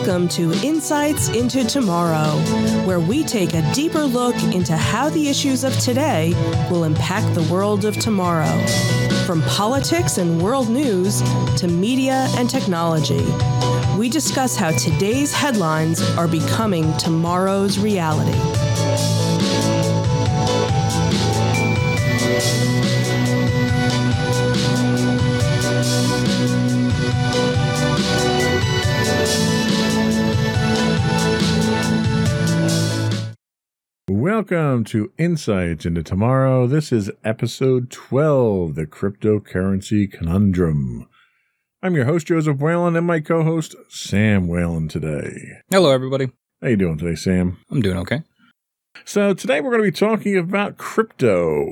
Welcome to Insights into Tomorrow, where we take a deeper look into how the issues of today will impact the world of tomorrow. From politics and world news to media and technology, we discuss how today's headlines are becoming tomorrow's reality. Welcome to Insights into Tomorrow. This is episode 12, The Cryptocurrency Conundrum. I'm your host, Joseph Whalen, and my co-host, Sam Whalen today. Hello, everybody. How you doing today, Sam? I'm doing okay. So today we're going to be talking about crypto.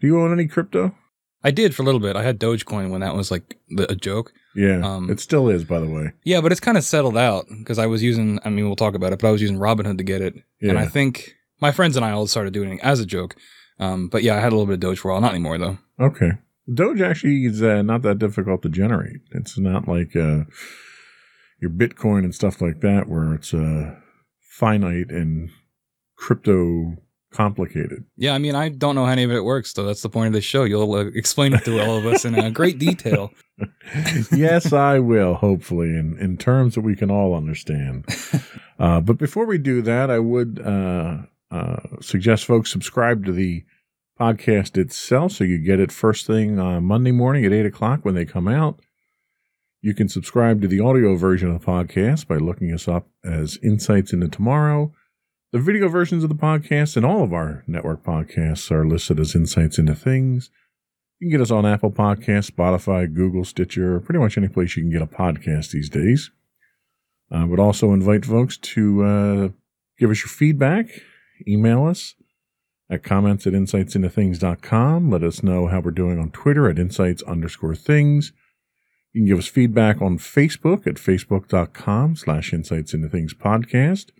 Do you own any crypto? I did for a little bit. I had Dogecoin when that was like the, a joke. Yeah, Um, it still is, by the way. Yeah, but it's kind of settled out because I was using, I mean, we'll talk about it, but I was using Robinhood to get it. And I think my friends and I all started doing it as a joke. Um, but yeah, I had a little bit of Doge for a while. Not anymore, though. Okay. Doge actually is uh, not that difficult to generate. It's not like uh, your Bitcoin and stuff like that, where it's uh, finite and crypto complicated. Yeah, I mean, I don't know how any of it works, though. That's the point of this show. You'll uh, explain it to all of us in uh, great detail. yes, I will, hopefully, in, in terms that we can all understand. Uh, but before we do that, I would uh, uh, suggest folks subscribe to the podcast itself so you get it first thing on Monday morning at 8 o'clock when they come out. You can subscribe to the audio version of the podcast by looking us up as Insights into Tomorrow. The video versions of the podcast and all of our network podcasts are listed as Insights into Things. You can get us on Apple Podcasts, Spotify, Google, Stitcher, pretty much any place you can get a podcast these days. I would also invite folks to uh, give us your feedback. Email us at comments at insightsintothings.com. Let us know how we're doing on Twitter at insights underscore things. You can give us feedback on Facebook at facebook.com slash insights into things podcast.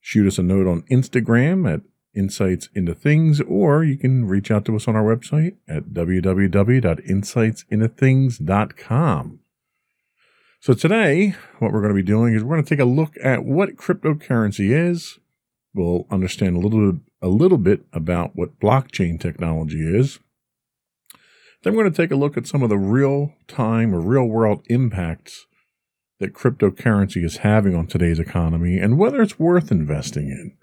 Shoot us a note on Instagram at Insights into Things, or you can reach out to us on our website at www.insightsintothings.com. So today, what we're going to be doing is we're going to take a look at what cryptocurrency is. We'll understand a little a little bit about what blockchain technology is. Then we're going to take a look at some of the real time or real world impacts that cryptocurrency is having on today's economy and whether it's worth investing in.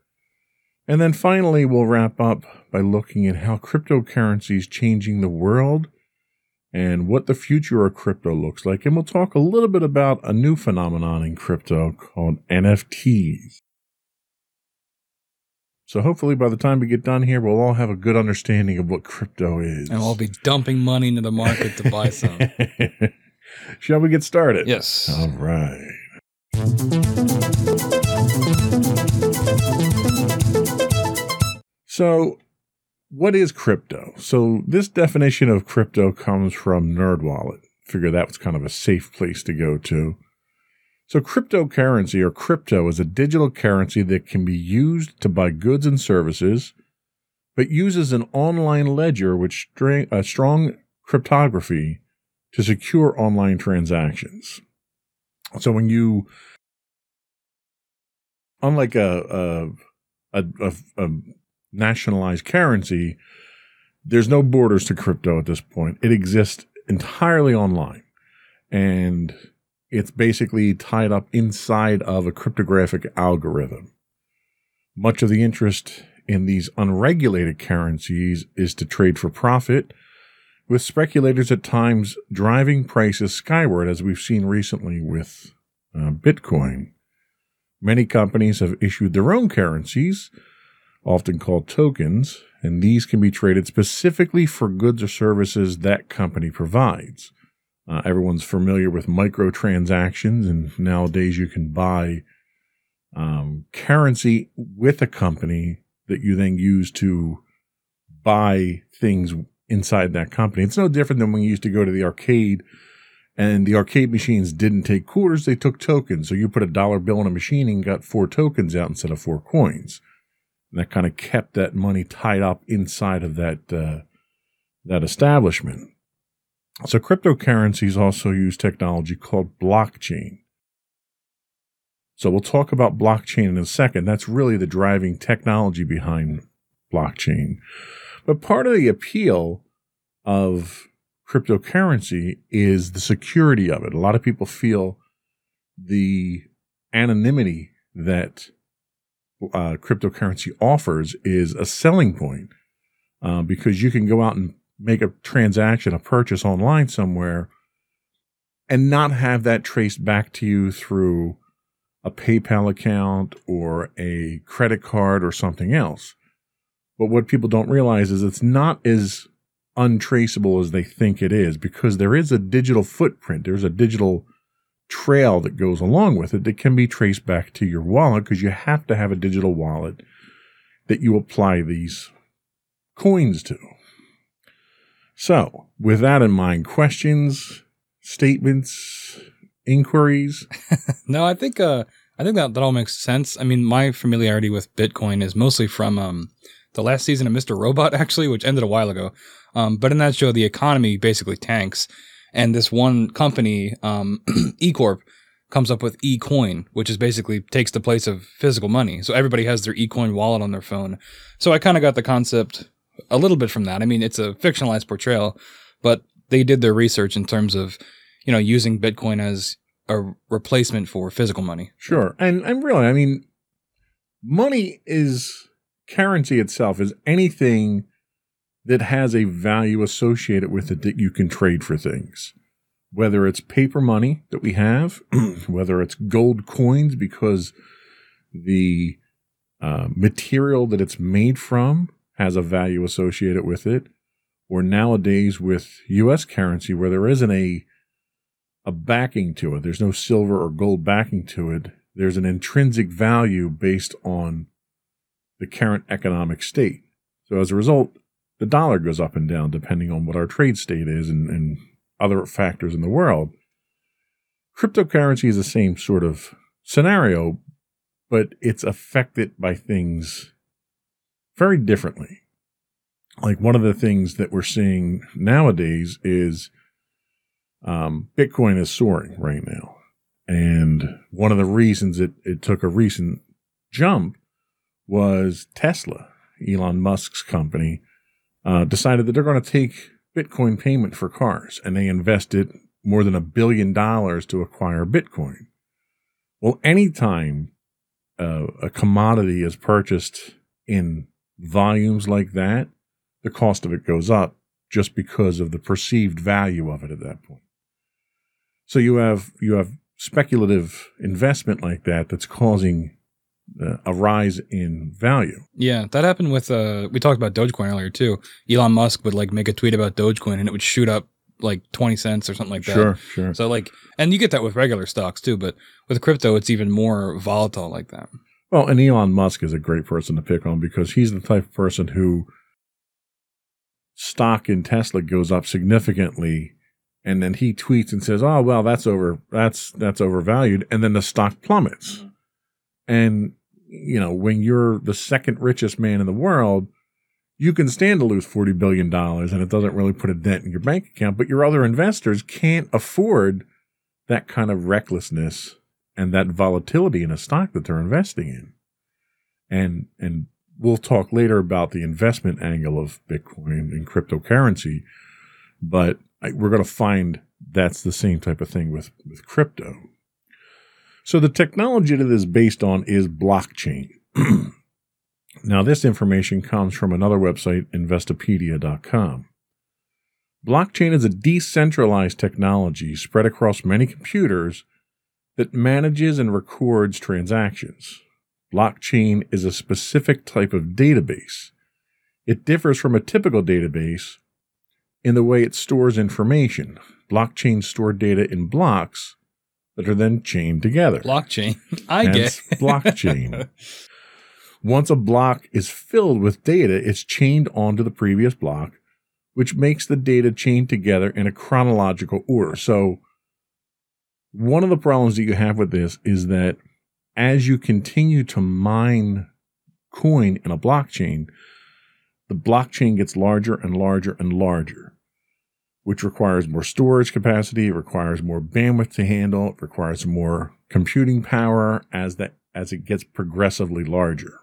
And then finally, we'll wrap up by looking at how cryptocurrency is changing the world and what the future of crypto looks like. And we'll talk a little bit about a new phenomenon in crypto called NFTs. So hopefully by the time we get done here, we'll all have a good understanding of what crypto is. And I'll be dumping money into the market to buy some. Shall we get started? yes. All right. So, what is crypto? So, this definition of crypto comes from NerdWallet. Figure that was kind of a safe place to go to. So, cryptocurrency or crypto is a digital currency that can be used to buy goods and services, but uses an online ledger with string, a strong cryptography to secure online transactions. So, when you, unlike a, a, a, a, nationalized currency, there's no borders to crypto at this point. It exists entirely online. And it's basically tied up inside of a cryptographic algorithm. Much of the interest in these unregulated currencies is to trade for profit, with speculators at times driving prices skyward, as we've seen recently with uh, Bitcoin. Many companies have issued their own currencies, often called tokens, and these can be traded specifically for goods or services that company provides. Uh, everyone's familiar with microtransactions, and nowadays you can buy um, currency with a company that you then use to buy things inside that company. It's no different than when you used to go to the arcade and the arcade machines didn't take quarters, they took tokens. So you put a dollar bill in a machine and got four tokens out instead of four coins. And that kind of kept that money tied up inside of that uh, that establishment. So cryptocurrencies also use technology called blockchain. So we'll talk about blockchain in a second. That's really the driving technology behind blockchain. But part of the appeal of cryptocurrency is the security of it. A lot of people feel the anonymity that uh, cryptocurrency offers is a selling point uh, because you can go out and make a transaction, a purchase online somewhere, and not have that traced back to you through a PayPal account or a credit card or something else. But what people don't realize is it's not as untraceable as they think it is because there is a digital footprint. There's a digital trail that goes along with it that can be traced back to your wallet because you have to have a digital wallet that you apply these coins to. So, with that in mind, questions, statements, inquiries? no, I think uh, I think that that all makes sense. I mean, my familiarity with Bitcoin is mostly from um, the last season of Mr. Robot, actually, which ended a while ago. Um, but in that show, the economy basically tanks, and this one company, um, eCorp, comes up with eCoin, which is basically takes the place of physical money. So everybody has their eCoin wallet on their phone. So I kind of got the concept a little bit from that. I mean, it's a fictionalized portrayal, but they did their research in terms of, you know, using Bitcoin as a replacement for physical money. Sure. And and really, I mean, money is currency itself is anything that has a value associated with it that you can trade for things. Whether it's paper money that we have, whether it's gold coins because the uh, material that it's made from has a value associated with it, or nowadays with U.S. currency where there isn't a a backing to it. There's no silver or gold backing to it. There's an intrinsic value based on the current economic state. So as a result, the dollar goes up and down depending on what our trade state is and, and other factors in the world. Cryptocurrency is the same sort of scenario, but it's affected by things very differently. Like one of the things that we're seeing nowadays is um, Bitcoin is soaring right now. And one of the reasons it, it took a recent jump was Tesla, Elon Musk's company, uh, decided that they're going to take Bitcoin payment for cars and they invested more than a billion dollars to acquire Bitcoin. Well, anytime uh, a commodity is purchased in volumes like that, the cost of it goes up just because of the perceived value of it at that point. So you have you have speculative investment like that that's causing uh, a rise in value. Yeah, that happened with uh we talked about Dogecoin earlier too. Elon Musk would like make a tweet about Dogecoin and it would shoot up like 20 cents or something like that. Sure, sure. So like and you get that with regular stocks too, but with crypto it's even more volatile like that. Well, and Elon Musk is a great person to pick on because he's the type of person who stock in Tesla goes up significantly and then he tweets and says, "Oh, well, that's over that's that's overvalued." And then the stock plummets. Mm-hmm. And you know, when you're the second richest man in the world, you can stand to lose $40 billion and it doesn't really put a dent in your bank account, but your other investors can't afford that kind of recklessness and that volatility in a stock that they're investing in. And, and we'll talk later about the investment angle of Bitcoin and cryptocurrency, but we're going to find that's the same type of thing with, with crypto. So the technology that is based on is blockchain. now, this information comes from another website, Investopedia.com. Blockchain is a decentralized technology spread across many computers that manages and records transactions. Blockchain is a specific type of database. It differs from a typical database in the way it stores information. Blockchain store data in blocks that are then chained together. Blockchain. I Hence, get blockchain. Once a block is filled with data, it's chained onto the previous block, which makes the data chained together in a chronological order. So, one of the problems that you have with this is that as you continue to mine coin in a blockchain, the blockchain gets larger and larger and larger, which requires more storage capacity, it requires more bandwidth to handle, it requires more computing power as that as it gets progressively larger.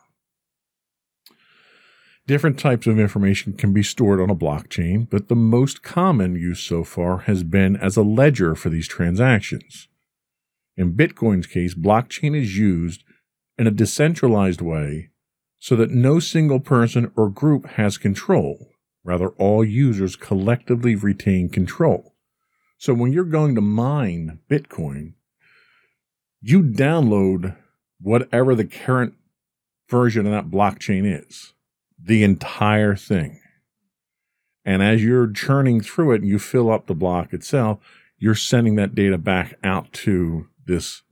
Different types of information can be stored on a blockchain, but the most common use so far has been as a ledger for these transactions. In Bitcoin's case, blockchain is used in a decentralized way so that no single person or group has control. Rather, all users collectively retain control. So when you're going to mine Bitcoin, you download whatever the current version of that blockchain is, the entire thing. And as you're churning through it and you fill up the block itself, you're sending that data back out to this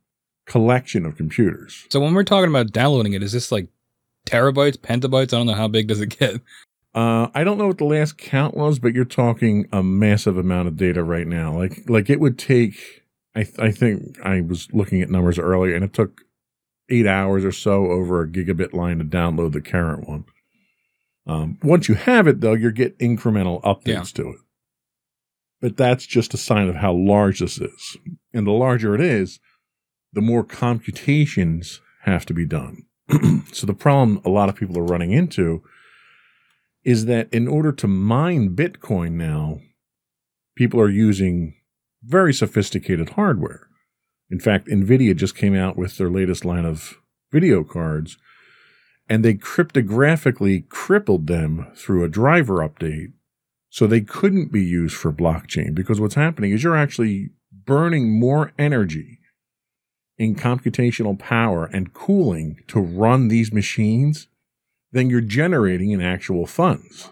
collection of computers. So when we're talking about downloading it, is this like terabytes, petabytes? I don't know how big does it get. Uh, I don't know what the last count was, but you're talking a massive amount of data right now. Like, like it would take. I, th- I think I was looking at numbers earlier, and it took eight hours or so over a gigabit line to download the current one. Um, once you have it, though, you get incremental updates yeah. to it. But that's just a sign of how large this is. And the larger it is, the more computations have to be done. so the problem a lot of people are running into is that in order to mine Bitcoin now, people are using very sophisticated hardware. In fact, NVIDIA just came out with their latest line of video cards, and they cryptographically crippled them through a driver update so they couldn't be used for blockchain because what's happening is you're actually burning more energy in computational power and cooling to run these machines than you're generating in actual funds.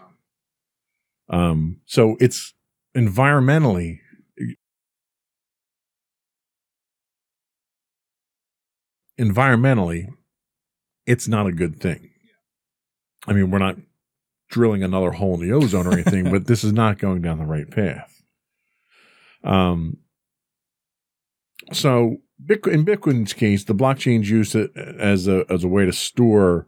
Um, so it's environmentally environmentally, it's not a good thing. I mean, we're not drilling another hole in the ozone or anything, but this is not going down the right path. Um, so in Bitcoin's case, the blockchain's used it as a as a way to store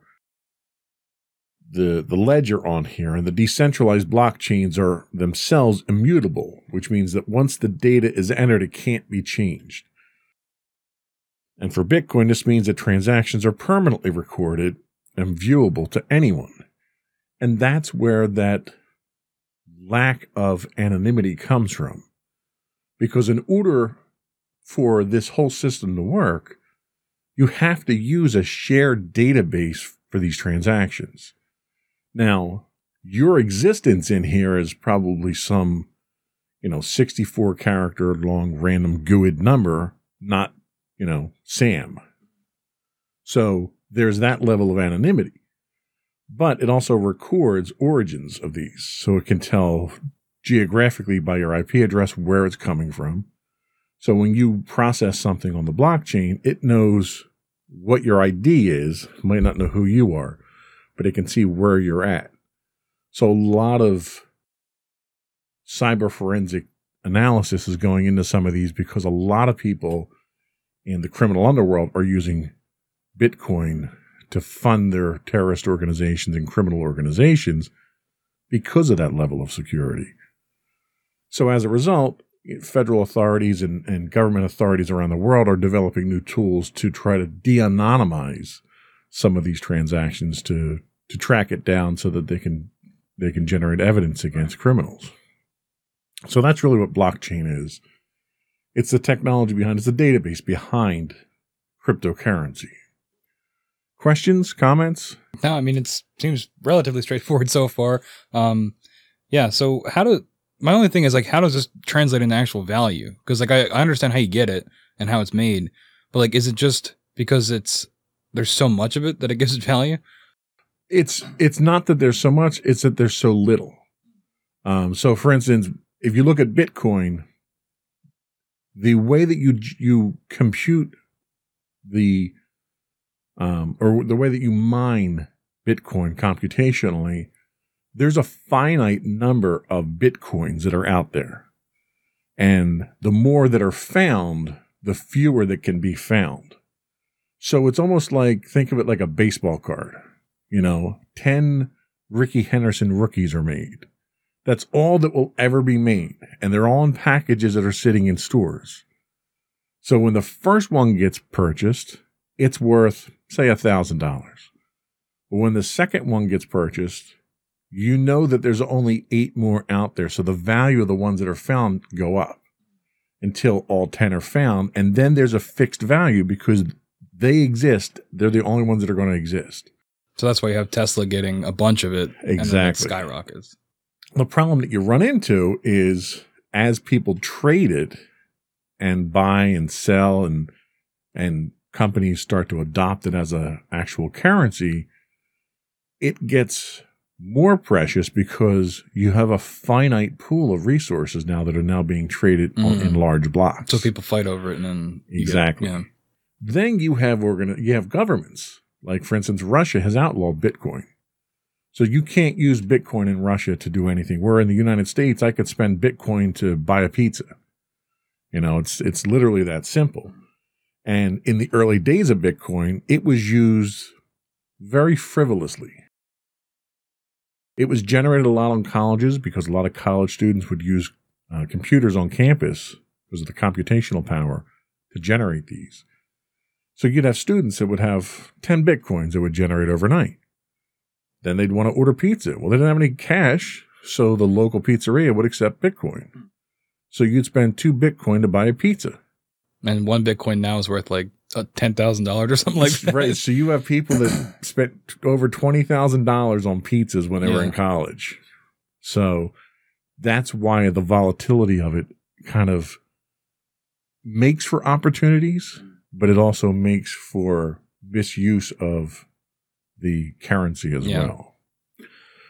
the the ledger on here, and the decentralized blockchains are themselves immutable, which means that once the data is entered, it can't be changed. And for Bitcoin, this means that transactions are permanently recorded and viewable to anyone. And that's where that lack of anonymity comes from. Because in order for this whole system to work, you have to use a shared database for these transactions. Now, your existence in here is probably some, you know, 64 character long random GUID number, not, you know, Sam. So there's that level of anonymity but it also records origins of these. So it can tell geographically by your IP address where it's coming from. So when you process something on the blockchain, it knows what your ID is, might not know who you are, but it can see where you're at. So a lot of cyber forensic analysis is going into some of these because a lot of people in the criminal underworld are using Bitcoin to fund their terrorist organizations and criminal organizations because of that level of security. So as a result, federal authorities and, and government authorities around the world are developing new tools to try to de-anonymize some of these transactions to to track it down so that they can they can generate evidence against criminals. So that's really what blockchain is. It's the technology behind it's the database behind cryptocurrency. Questions, comments? No, I mean it seems relatively straightforward so far. Um, yeah. So how do my only thing is like how does this translate into actual value? Because like I, I understand how you get it and how it's made, but like is it just because it's there's so much of it that it gives it value? It's it's not that there's so much; it's that there's so little. Um, so, for instance, if you look at Bitcoin, the way that you you compute the um, or the way that you mine Bitcoin computationally, there's a finite number of Bitcoins that are out there. And the more that are found, the fewer that can be found. So it's almost like think of it like a baseball card. You know, 10 Rickey Henderson rookies are made. That's all that will ever be made. And they're all in packages that are sitting in stores. So when the first one gets purchased, it's worth, say, a $1,000. But when the second one gets purchased, you know that there's only eight more out there. So the value of the ones that are found go up until all 10 are found. And then there's a fixed value because they exist. They're the only ones that are going to exist. So that's why you have Tesla getting a bunch of it. Exactly. And then it skyrockets. The problem that you run into is as people trade it and buy and sell and and companies start to adopt it as a actual currency, it gets more precious because you have a finite pool of resources now that are now being traded on, Mhm. in large blocks. So people fight over it and then you get- Exactly. yeah. Then you have you have governments. Like for instance, Russia has outlawed Bitcoin. So you can't use Bitcoin in Russia to do anything. Where in the United States, I could spend Bitcoin to buy a pizza. You know, it's it's literally that simple. And in the early days of Bitcoin, it was used very frivolously. It was generated a lot on colleges because a lot of college students would use uh, computers on campus because of the computational power to generate these. So you'd have students that would have 10 bitcoins that would generate overnight. Then they'd want to order pizza. Well, they didn't have any cash, so the local pizzeria would accept bitcoin. So you'd spend two bitcoin to buy a pizza. And one Bitcoin now is worth like uh, $10,000 or something like that. right. So you have people that spent over $20,000 on pizzas when they were in college. So that's why the volatility of it kind of makes for opportunities, but it also makes for misuse of the currency as Yeah. well.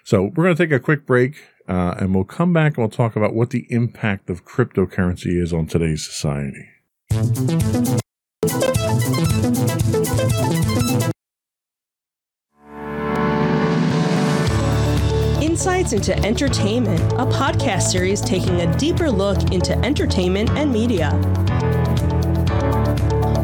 So we're going to take a quick break uh, and we'll come back and we'll talk about what the impact of cryptocurrency is on today's society. Insights into Entertainment, a podcast series taking a deeper look into entertainment and media.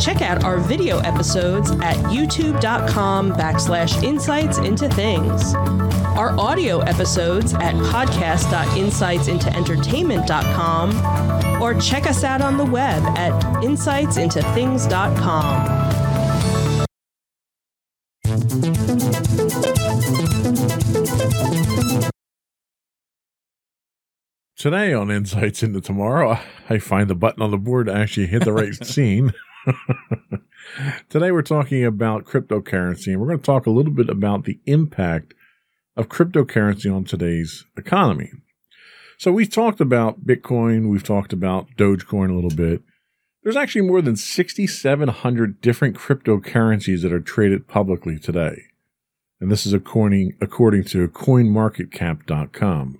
Check out our video episodes at youtube.com backslash insights into things. Our audio episodes at podcast.insightsintoentertainment.com or check us out on the web at insightsintothings.com. Today on Insights into Tomorrow, I find the button on the board to actually hit the right scene. Today we're talking about cryptocurrency, and we're going to talk a little bit about the impact of cryptocurrency on today's economy. So we've talked about Bitcoin, we've talked about Dogecoin a little bit. There's actually more than 6,700 different cryptocurrencies that are traded publicly today. And this is according, according to coinmarketcap.com.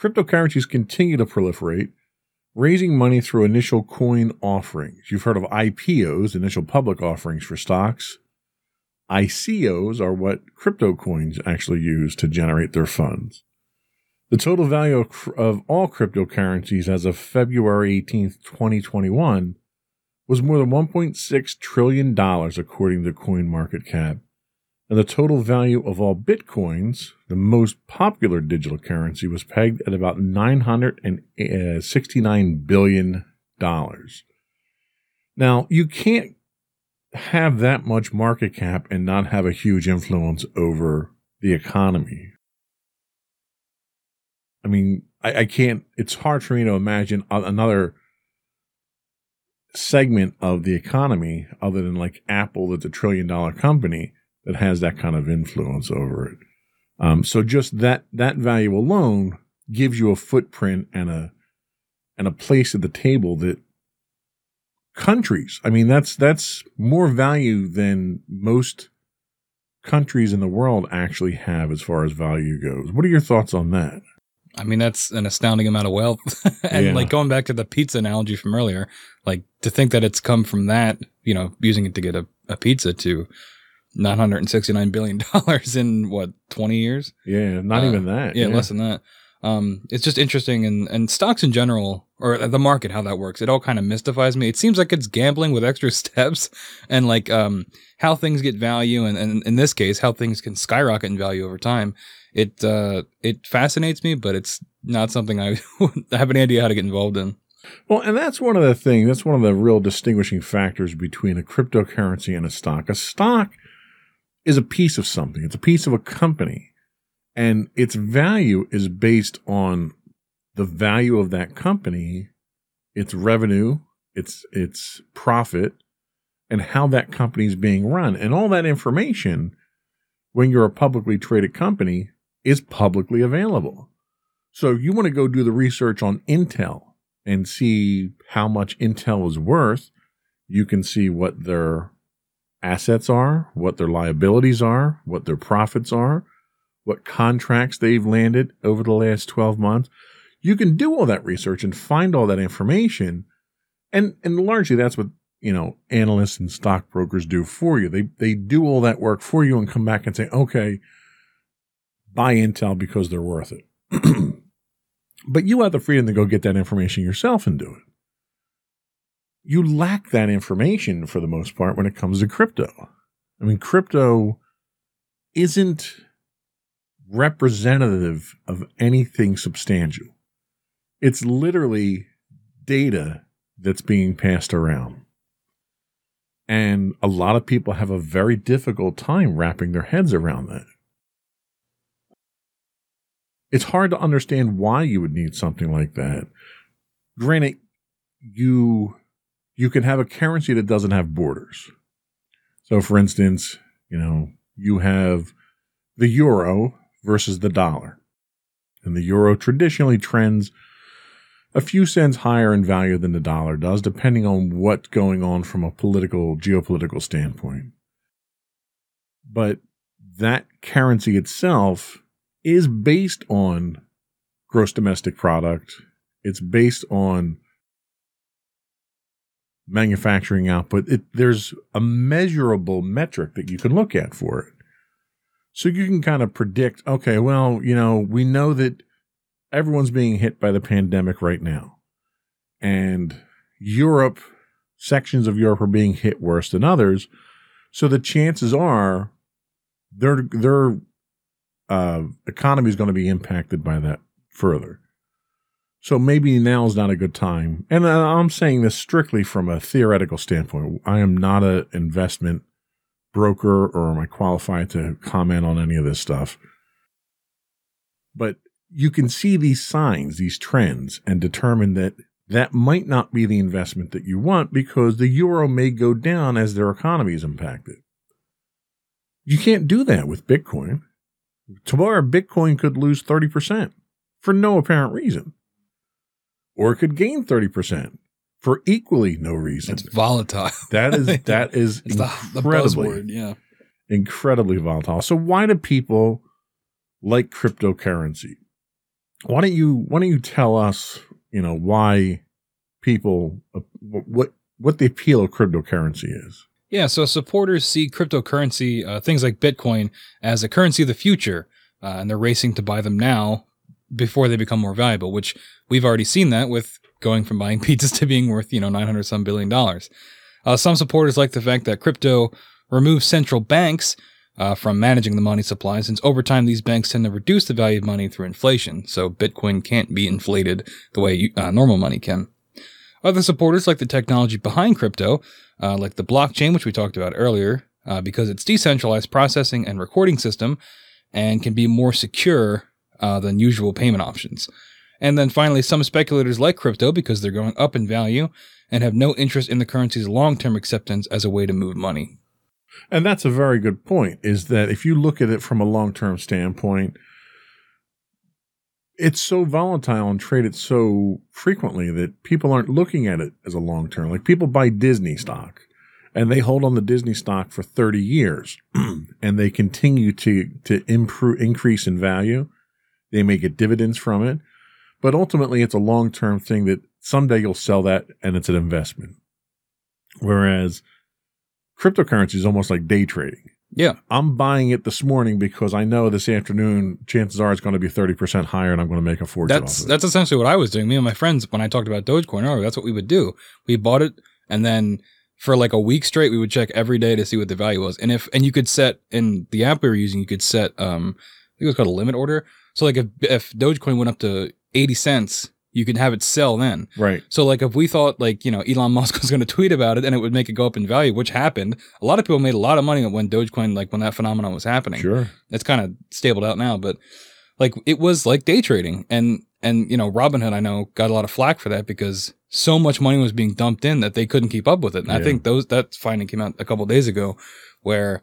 Cryptocurrencies continue to proliferate, raising money through initial coin offerings. You've heard of IPOs, initial public offerings for stocks. ICOs are what crypto coins actually use to generate their funds. The total value of, all cryptocurrencies as of February 18th, 2021 was more than $1.6 trillion according to CoinMarketCap. And the total value of all bitcoins, the most popular digital currency, was pegged at about $969 billion. Now, you can't have that much market cap and not have a huge influence over the economy. I mean, I, I can't, it's hard for me to imagine another segment of the economy other than like Apple that's a trillion dollar company that has that kind of influence over it. Um, so just that that value alone gives you a footprint and a and a place at the table that countries. I mean, that's that's more value than most countries in the world actually have as far as value goes. What are your thoughts on that? I mean, that's an astounding amount of wealth. and yeah. like going back to the pizza analogy from earlier, like to think that it's come from that, you know, using it to get a, a pizza to $969 billion in what, 20 years? Yeah, not uh, even that. Yeah, yeah, less than that. Um, it's just interesting and, and stocks in general or the market, how that works. It all kind of mystifies me. It seems like it's gambling with extra steps and like, um, how things get value. And, and in this case, how things can skyrocket in value over time. It, uh, it fascinates me, but it's not something I have any idea how to get involved in. Well, and that's one of the things, that's one of the real distinguishing factors between a cryptocurrency and a stock. A stock is a piece of something. It's a piece of a company and its value is based on the value of that company, its revenue, its its profit, and how that company is being run. And all that information, when you're a publicly traded company, is publicly available. So you want to go do the research on Intel and see how much Intel is worth, you can see what their assets are, what their liabilities are, what their profits are, what contracts they've landed over the last 12 months. You can do all that research and find all that information. And, and largely that's what, you know, analysts and stockbrokers do for you. They, they do all that work for you and come back and say, okay, buy Intel because they're worth it. but you have the freedom to go get that information yourself and do it. You lack that information for the most part when it comes to crypto. I mean, crypto isn't representative of anything substantial. It's literally data that's being passed around. And a lot of people have a very difficult time wrapping their heads around that. It's hard to understand why you would need something like that. Granted, you you can have a currency that doesn't have borders. So for instance, you know, you have the euro, versus the dollar. And the euro traditionally trends a few cents higher in value than the dollar does, depending on what's going on from a political, geopolitical standpoint. But that currency itself is based on gross domestic product. It's based on manufacturing output. It, there's a measurable metric that you can look at for it. So you can kind of predict, okay, well, you know, we know that everyone's being hit by the pandemic right now. And Europe, sections of Europe are being hit worse than others. So the chances are their their uh, economy is going to be impacted by that further. So maybe now is not a good time. And I'm saying this strictly from a theoretical standpoint. I am not an investment broker or am I qualified to comment on any of this stuff? But you can see these signs, these trends, and determine that that might not be the investment that you want because the euro may go down as their economy is impacted. You can't do that with Bitcoin. Tomorrow, Bitcoin could lose 30% for no apparent reason, or it could gain 30% for equally no reason. It's volatile. That is that is incredibly, the, yeah, incredibly volatile. So why do people like cryptocurrency? Why don't you why don't you tell us, you know, why people uh, what what the appeal of cryptocurrency is? Yeah, so supporters see cryptocurrency, uh, things like Bitcoin, as a currency of the future, uh, and they're racing to buy them now before they become more valuable. Which we've already seen that with going from buying pizzas to being worth, you know, 900 some billion dollars. Uh, some supporters like the fact that crypto removes central banks uh, from managing the money supply, since over time these banks tend to reduce the value of money through inflation, so Bitcoin can't be inflated the way you, uh, normal money can. Other supporters like the technology behind crypto, uh, like the blockchain, which we talked about earlier, uh, because it's decentralized processing and recording system and can be more secure uh, than usual payment options. And then finally, some speculators like crypto because they're going up in value and have no interest in the currency's long term acceptance as a way to move money. And that's a very good point is that if you look at it from a long term standpoint, it's so volatile and traded so frequently that people aren't looking at it as a long term. Like people buy Disney stock and they hold on the Disney stock for 30 years and they continue to, to improve, increase in value. They may get dividends from it, but ultimately it's a long term thing that someday you'll sell that and it's an investment. Whereas cryptocurrency is almost like day trading. Yeah. I'm buying it this morning because I know this afternoon chances are it's going to be 30% higher and I'm going to make a fortune That's of that's essentially what I was doing. Me and my friends, when I talked about Dogecoin earlier, that's what we would do. We bought it and then for like a week straight, we would check every day to see what the value was. And if and you could set in the app we were using, you could set um I think it was called a limit order. So like if if Dogecoin went up to 80 cents, you could have it sell then. Right. So like if we thought like, you know, Elon Musk was going to tweet about it and it would make it go up in value, which happened. A lot of people made a lot of money when Dogecoin like when that phenomenon was happening. Sure. It's kind of stabled out now, but like it was like day trading and and you know, Robinhood I know got a lot of flack for that because so much money was being dumped in that they couldn't keep up with it. And I think those that finding came out a couple days ago where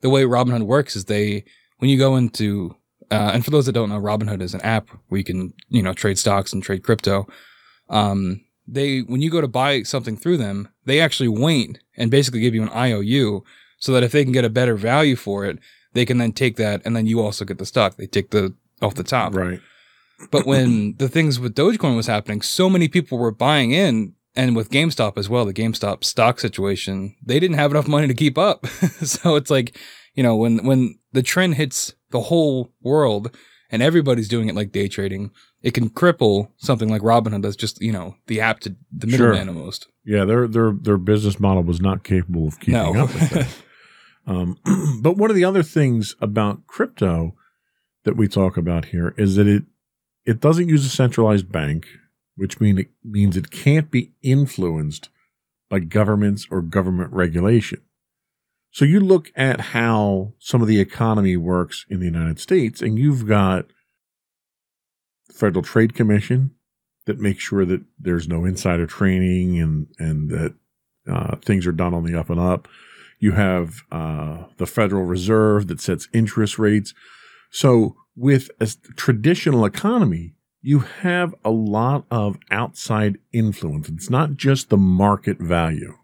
the way Robinhood works is they when you go into uh, and for those that don't know, Robinhood is an app where you can, you know, trade stocks and trade crypto. Um, they, when you go to buy something through them, they actually wait and basically give you an IOU so that if they can get a better value for it, they can then take that and then you also get the stock. They take the off the top. Right. But when the things with Dogecoin was happening, so many people were buying in, and with GameStop as well, the GameStop stock situation, they didn't have enough money to keep up. so it's like, you know, when when the trend hits the whole world and everybody's doing it like day trading, it can cripple something like Robinhood that's just, you know, the app to the Sure. middleman almost. Yeah, their their their business model was not capable of keeping No. up with that. Um, but one of the other things about crypto that we talk about here is that it it doesn't use a centralized bank, which mean it means it can't be influenced by governments or government regulation. So you look at how some of the economy works in the United States, and you've got the Federal Trade Commission that makes sure that there's no insider trading and and that uh, things are done on the up and up. You have uh, the Federal Reserve that sets interest rates. So with a traditional economy, you have a lot of outside influence. It's not just the market value.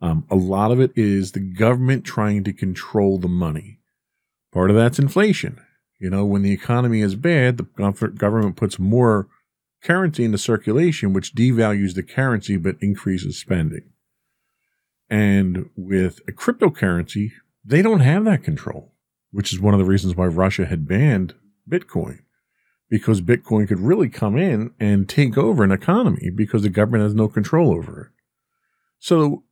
Um, a lot of it is the government trying to control the money. Part of that's inflation. You know, when the economy is bad, the government puts more currency into circulation, which devalues the currency but increases spending. And with a cryptocurrency, they don't have that control, which is one of the reasons why Russia had banned Bitcoin, because Bitcoin could really come in and take over an economy because the government has no control over it. So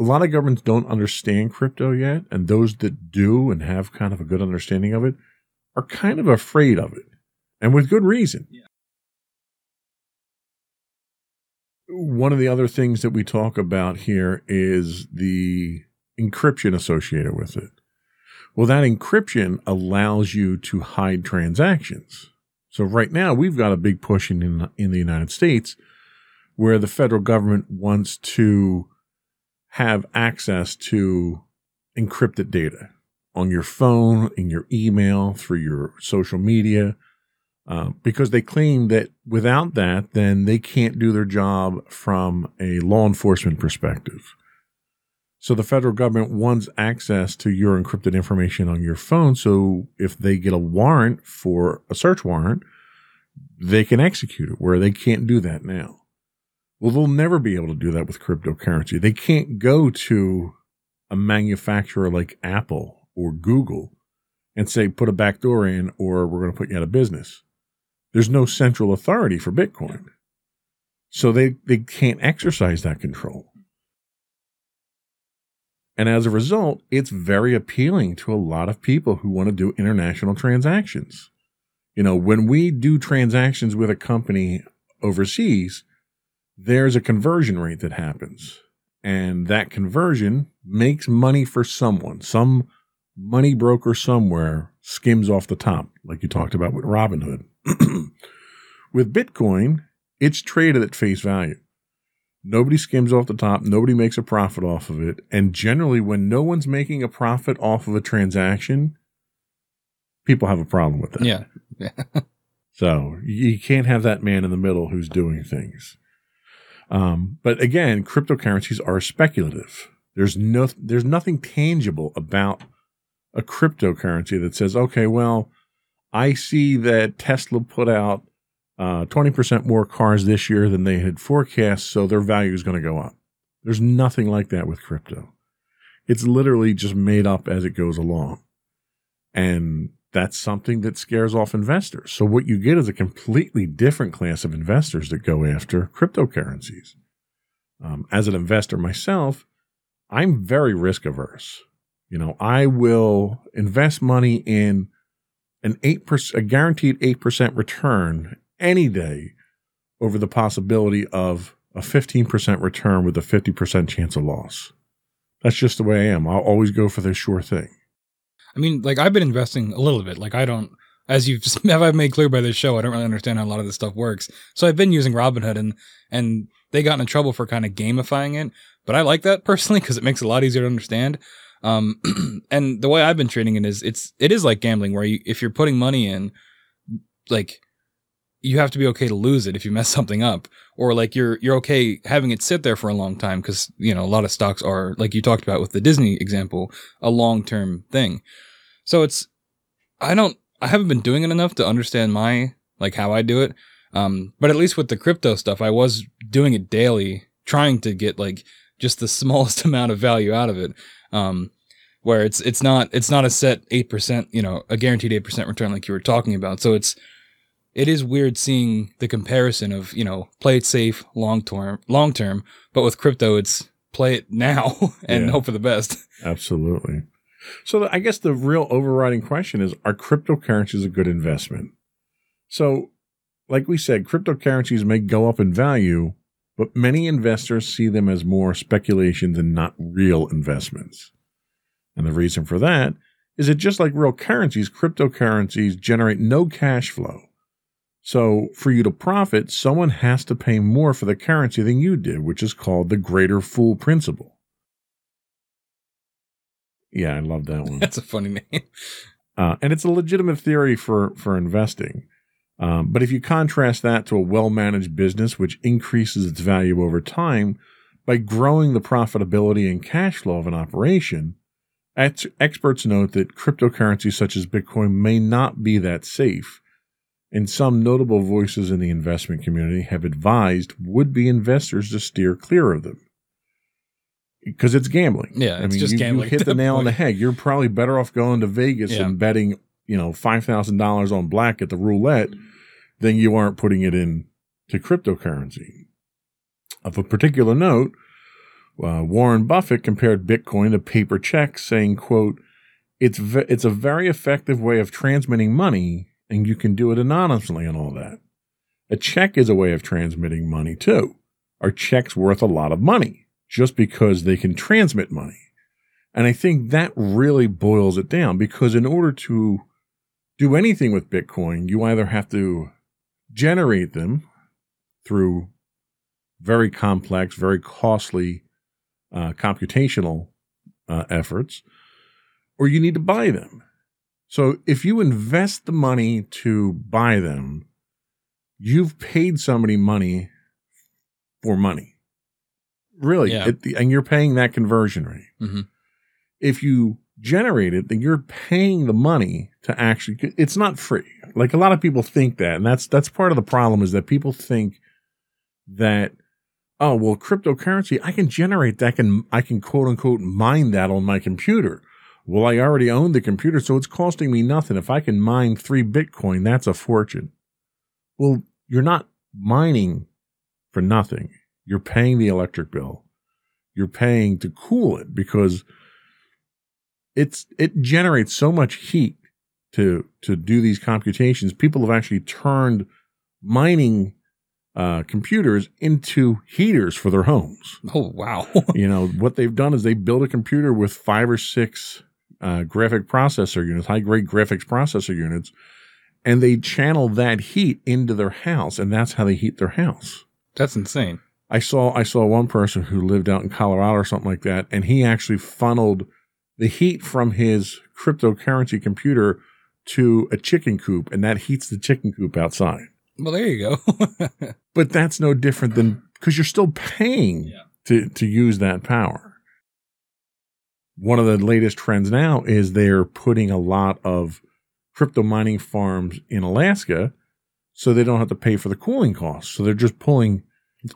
a lot of governments don't understand crypto yet, and those that do and have kind of a good understanding of it are kind of afraid of it, and with good reason. One of the other things that we talk about here is the encryption associated with it. Well, that encryption allows you to hide transactions. So right now we've got a big push in in the United States where the federal government wants to have access to encrypted data on your phone, in your email, through your social media, uh, because they claim that without that, then they can't do their job from a law enforcement perspective. So the federal government wants access to your encrypted information on your phone. So if they get a warrant for a search warrant, they can execute it where they can't do that now. Well, they'll never be able to do that with cryptocurrency. They can't go to a manufacturer like Apple or Google and say, put a backdoor in or we're going to put you out of business. There's no central authority for Bitcoin. So they, they can't exercise that control. And as a result, it's very appealing to a lot of people who want to do international transactions. You know, when we do transactions with a company overseas, there's a conversion rate that happens. And that conversion makes money for someone. Some money broker somewhere skims off the top, like you talked about with Robinhood. with Bitcoin, it's traded at face value. Nobody skims off the top. Nobody makes a profit off of it. And generally, when no one's making a profit off of a transaction, people have a problem with that. Yeah. So you can't have that man in the middle who's doing things. Um, but again, cryptocurrencies are speculative. There's no, there's nothing tangible about a cryptocurrency that says, okay, well, I see that Tesla put out uh, 20% more cars this year than they had forecast, so their value is going to go up. There's nothing like that with crypto. It's literally just made up as it goes along. And that's something that scares off investors. So what you get is a completely different class of investors that go after cryptocurrencies. Um, as an investor myself, I'm very risk averse. You know, I will invest money in an eight percent, a guaranteed eight percent return any day over the possibility of a 15% return with a 50% chance of loss. That's just the way I am. I'll always go for the sure thing. I mean, like I've been investing a little bit. Like I don't, as you've have I've made clear by this show, I don't really understand how a lot of this stuff works. So I've been using Robinhood, and and they got in trouble for kind of gamifying it. But I like that personally because it makes it a lot easier to understand. Um, and the way I've been trading it is it's it is like gambling where you, if you're putting money in, like you have to be okay to lose it if you mess something up or like you're you're okay having it sit there for a long time because you know a lot of stocks are like you talked about with the disney example a long-term thing. So it's i don't i haven't been doing it enough to understand my like how i do it. Um but at least with the crypto stuff i was doing it daily trying to get like just the smallest amount of value out of it. Um where it's it's not it's not a set 8% you know a guaranteed 8% return like you were talking about. So it's it is weird seeing the comparison of you know play it safe long term long term but with crypto it's play it now and Yeah. hope for the best Absolutely. So I guess the real overriding question is are cryptocurrencies a good investment? So, like we said, cryptocurrencies may go up in value, but many investors see them as more speculations and not real investments. And the reason for that is that just like real currencies, cryptocurrencies generate no cash flow. So, for you to profit, someone has to pay more for the currency than you did, which is called the greater fool principle. Yeah, I love that one. that's a funny name Uh, and it's a legitimate theory for for investing. Um, but if you contrast that to a well managed business, which increases its value over time by growing the profitability and cash flow of an operation, ex- experts note that cryptocurrencies such as Bitcoin may not be that safe. And some notable voices in the investment community have advised would be investors to steer clear of them. Because it's gambling. Yeah, it's just you, gambling You hit the the nail on the head. You're probably better off going to Vegas Yeah. and betting, you know, five thousand dollars on black at the roulette than you aren't putting it in to cryptocurrency. Of a particular note, uh, Warren Buffett compared Bitcoin to paper checks, saying, "quote It's ve- it's a very effective way of transmitting money, and you can do it anonymously and all that. A check is a way of transmitting money too. Are checks worth a lot of money just because they can transmit money?" And I think that really boils it down because in order to do anything with Bitcoin, you either have to generate them through very complex, very costly uh, computational uh, efforts, or you need to buy them. So if you invest the money to buy them, you've paid somebody money for money. Really, Yeah. And you're paying that conversion rate. Mhm. If you generate it, then you're paying the money to actually. It's not free. Like a lot of people think that, and that's that's part of the problem is that people think that oh well, cryptocurrency I can generate that. I can I can quote unquote mine that on my computer. Well, I already own the computer, so it's costing me nothing. If I can mine three Bitcoin, that's a fortune. Well, you're not mining for nothing. You're paying the electric bill. You're paying to cool it because it's it generates so much heat to to do these computations. People have actually turned mining uh, computers into heaters for their homes. oh wow you know what they've done is they build a computer with five or six uh, graphic processor units, high grade graphics processor units, and they channel that heat into their house, and that's how they heat their house. That's insane. I saw I saw one person who lived out in Colorado or something like that, and he actually funneled the heat from his cryptocurrency computer to a chicken coop, and that heats the chicken coop outside. Well, there you go. But that's no different than because you're still paying Yeah. to to use that power. One of the latest trends now is they're putting a lot of crypto mining farms in Alaska, so they don't have to pay for the cooling costs. So they're just pulling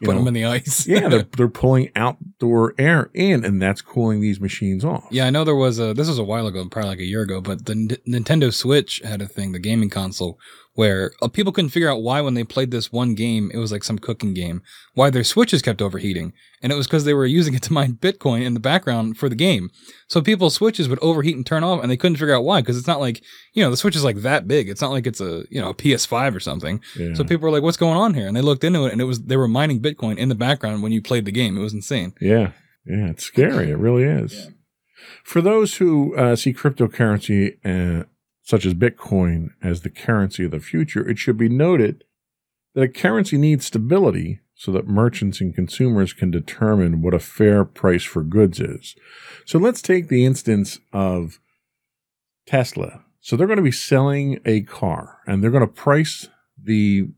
Put know, them in the ice. yeah, they're they're pulling outdoor air in, and that's cooling these machines off. Yeah, I know there was a. This was a while ago, probably like a year ago, but the N- Nintendo Switch had a thing, the gaming console, where uh, people couldn't figure out why when they played this one game, it was like some cooking game, why their switches kept overheating, and it was because they were using it to mine Bitcoin in the background for the game. So people's switches would overheat and turn off, and they couldn't figure out why because it's not like you know the Switch is like that big. It's not like it's a you know a PS5 or something. Yeah. So people were like, "What's going on here?" And they looked into it, and it was they were mining Bitcoin in the background when you played the game. It was insane. Yeah, yeah, it's scary. It really is. Yeah. For those who uh, see cryptocurrency, uh, such as Bitcoin, as the currency of the future, it should be noted that a currency needs stability so that merchants and consumers can determine what a fair price for goods is. So let's take the instance of Tesla. So they're going to be selling a car and they're going to price the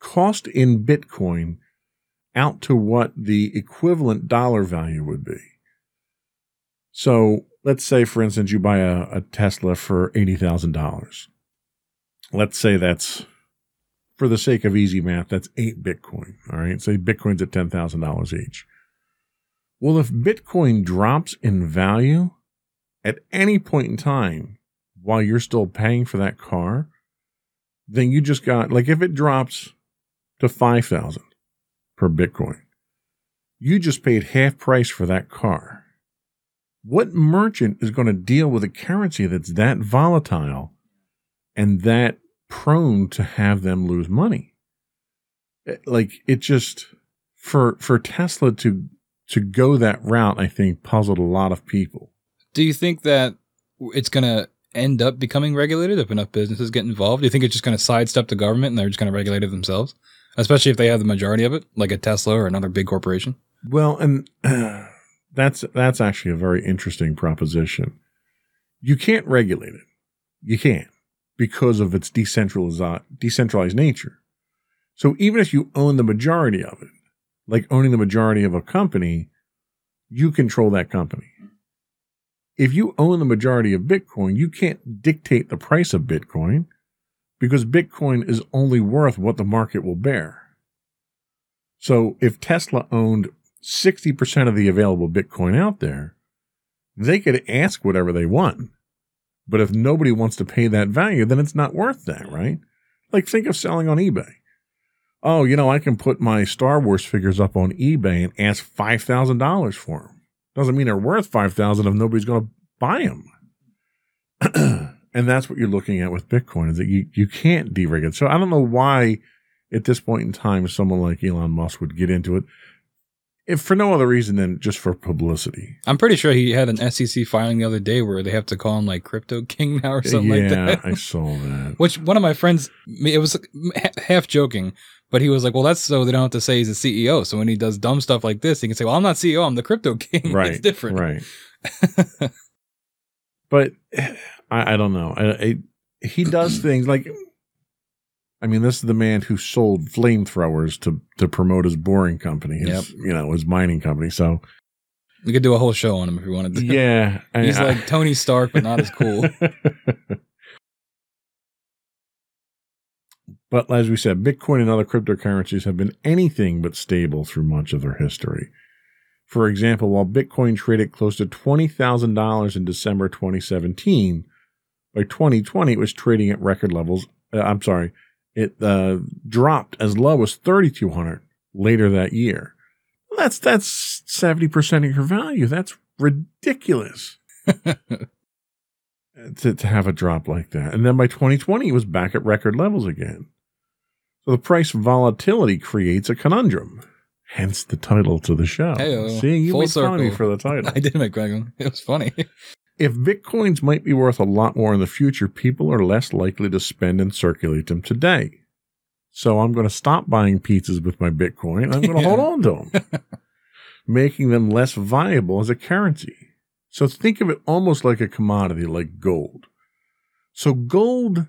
cost in Bitcoin out to what the equivalent dollar value would be. So let's say, for instance, you buy a, a Tesla for $80,000. Let's say that's, for the sake of easy math, that's eight Bitcoin. All right. Say Bitcoin's at $10,000 each. Well, if Bitcoin drops in value at any point in time while you're still paying for that car, then you just got, like, if it drops to 5,000 per Bitcoin, you just paid half price for that car. What merchant is going to deal with a currency that's that volatile and that prone to have them lose money? Eh, Like it just for for Tesla to to go that route, I think puzzled a lot of people. Do you think that it's going to end up becoming regulated if enough businesses get involved? Do you think it's just going to sidestep the government and they're just going to regulate it themselves? Especially if they have the majority of it, like a Tesla or another big corporation? Well, and that's that's actually a very interesting proposition. You can't regulate it. You can't because of its decentralized decentralized nature. So even if you own the majority of it, like owning the majority of a company, you control that company. If you own the majority of Bitcoin, you can't dictate the price of Bitcoin because Bitcoin is only worth what the market will bear. So if Tesla owned 60% of the available Bitcoin out there, they could ask whatever they want. But if nobody wants to pay that value, then it's not worth that, right? Like think of selling on eBay. Oh, you know, I can put my Star Wars figures up on eBay and ask $5,000 for them. Doesn't mean they're worth 5000 if nobody's going to buy them. and that's what you're looking at with Bitcoin is that you, you can't deregulate. So I don't know why at this point in time someone like Elon Musk would get into it if for no other reason than just for publicity. I'm pretty sure he had an SEC filing the other day where they have to call him like Crypto King now or something yeah, like that. Yeah, I saw that. Which one of my friends, it was half joking, but he was like, "Well, that's so they don't have to say he's a CEO. So when he does dumb stuff like this, he can say, "Well, I'm not CEO. I'm the Crypto King." Right. it's different. Right. but I, I don't know. I, I, he does things like, I mean, this is the man who sold flamethrowers to to promote his boring company, his you know his mining company. So We could do a whole show on him if we wanted to. yeah, he's I- like Tony Stark, but not as cool. but as we said, Bitcoin and other cryptocurrencies have been anything but stable through much of their history. For example, while Bitcoin traded close to $20,000 in December 2017, by 2020 it was trading at record levels. Uh, I'm sorry, it uh, dropped as low as 3,200 later that year. That's that's 70% of your value. That's ridiculous to, to have a drop like that. And then by 2020, it was back at record levels again. So the price volatility creates a conundrum. Hence the title to the show. Heyo. See, you Full made fun of me circle. for the title. I did make Greg. It was funny. If bitcoins might be worth a lot more in the future, people are less likely to spend and circulate them today. So I'm going to stop buying pizzas with my Bitcoin. I'm going to hold on to them, making them less viable as a currency. So think of it almost like a commodity, like gold. So gold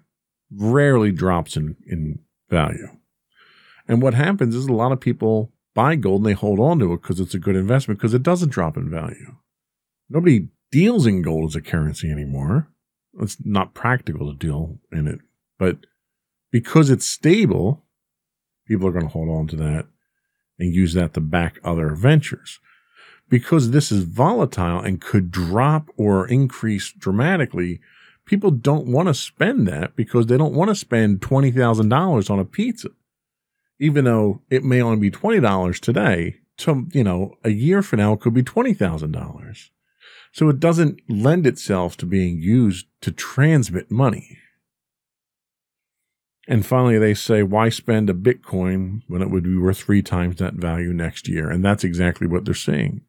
rarely drops in, in value. And what happens is a lot of people buy gold and they hold on to it because it's a good investment because it doesn't drop in value. Nobody deals in gold as a currency anymore. It's not practical to deal in it. But because it's stable, people are going to hold on to that and use that to back other ventures. Because this is volatile and could drop or increase dramatically, people don't want to spend that because they don't want to spend $20,000 on a pizza. Even though it may only be $20 today, to, you know, a year from now, it could be $20,000. So it doesn't lend itself to being used to transmit money. And finally, they say, why spend a Bitcoin when it would be worth three times that value next year? And that's exactly what they're saying.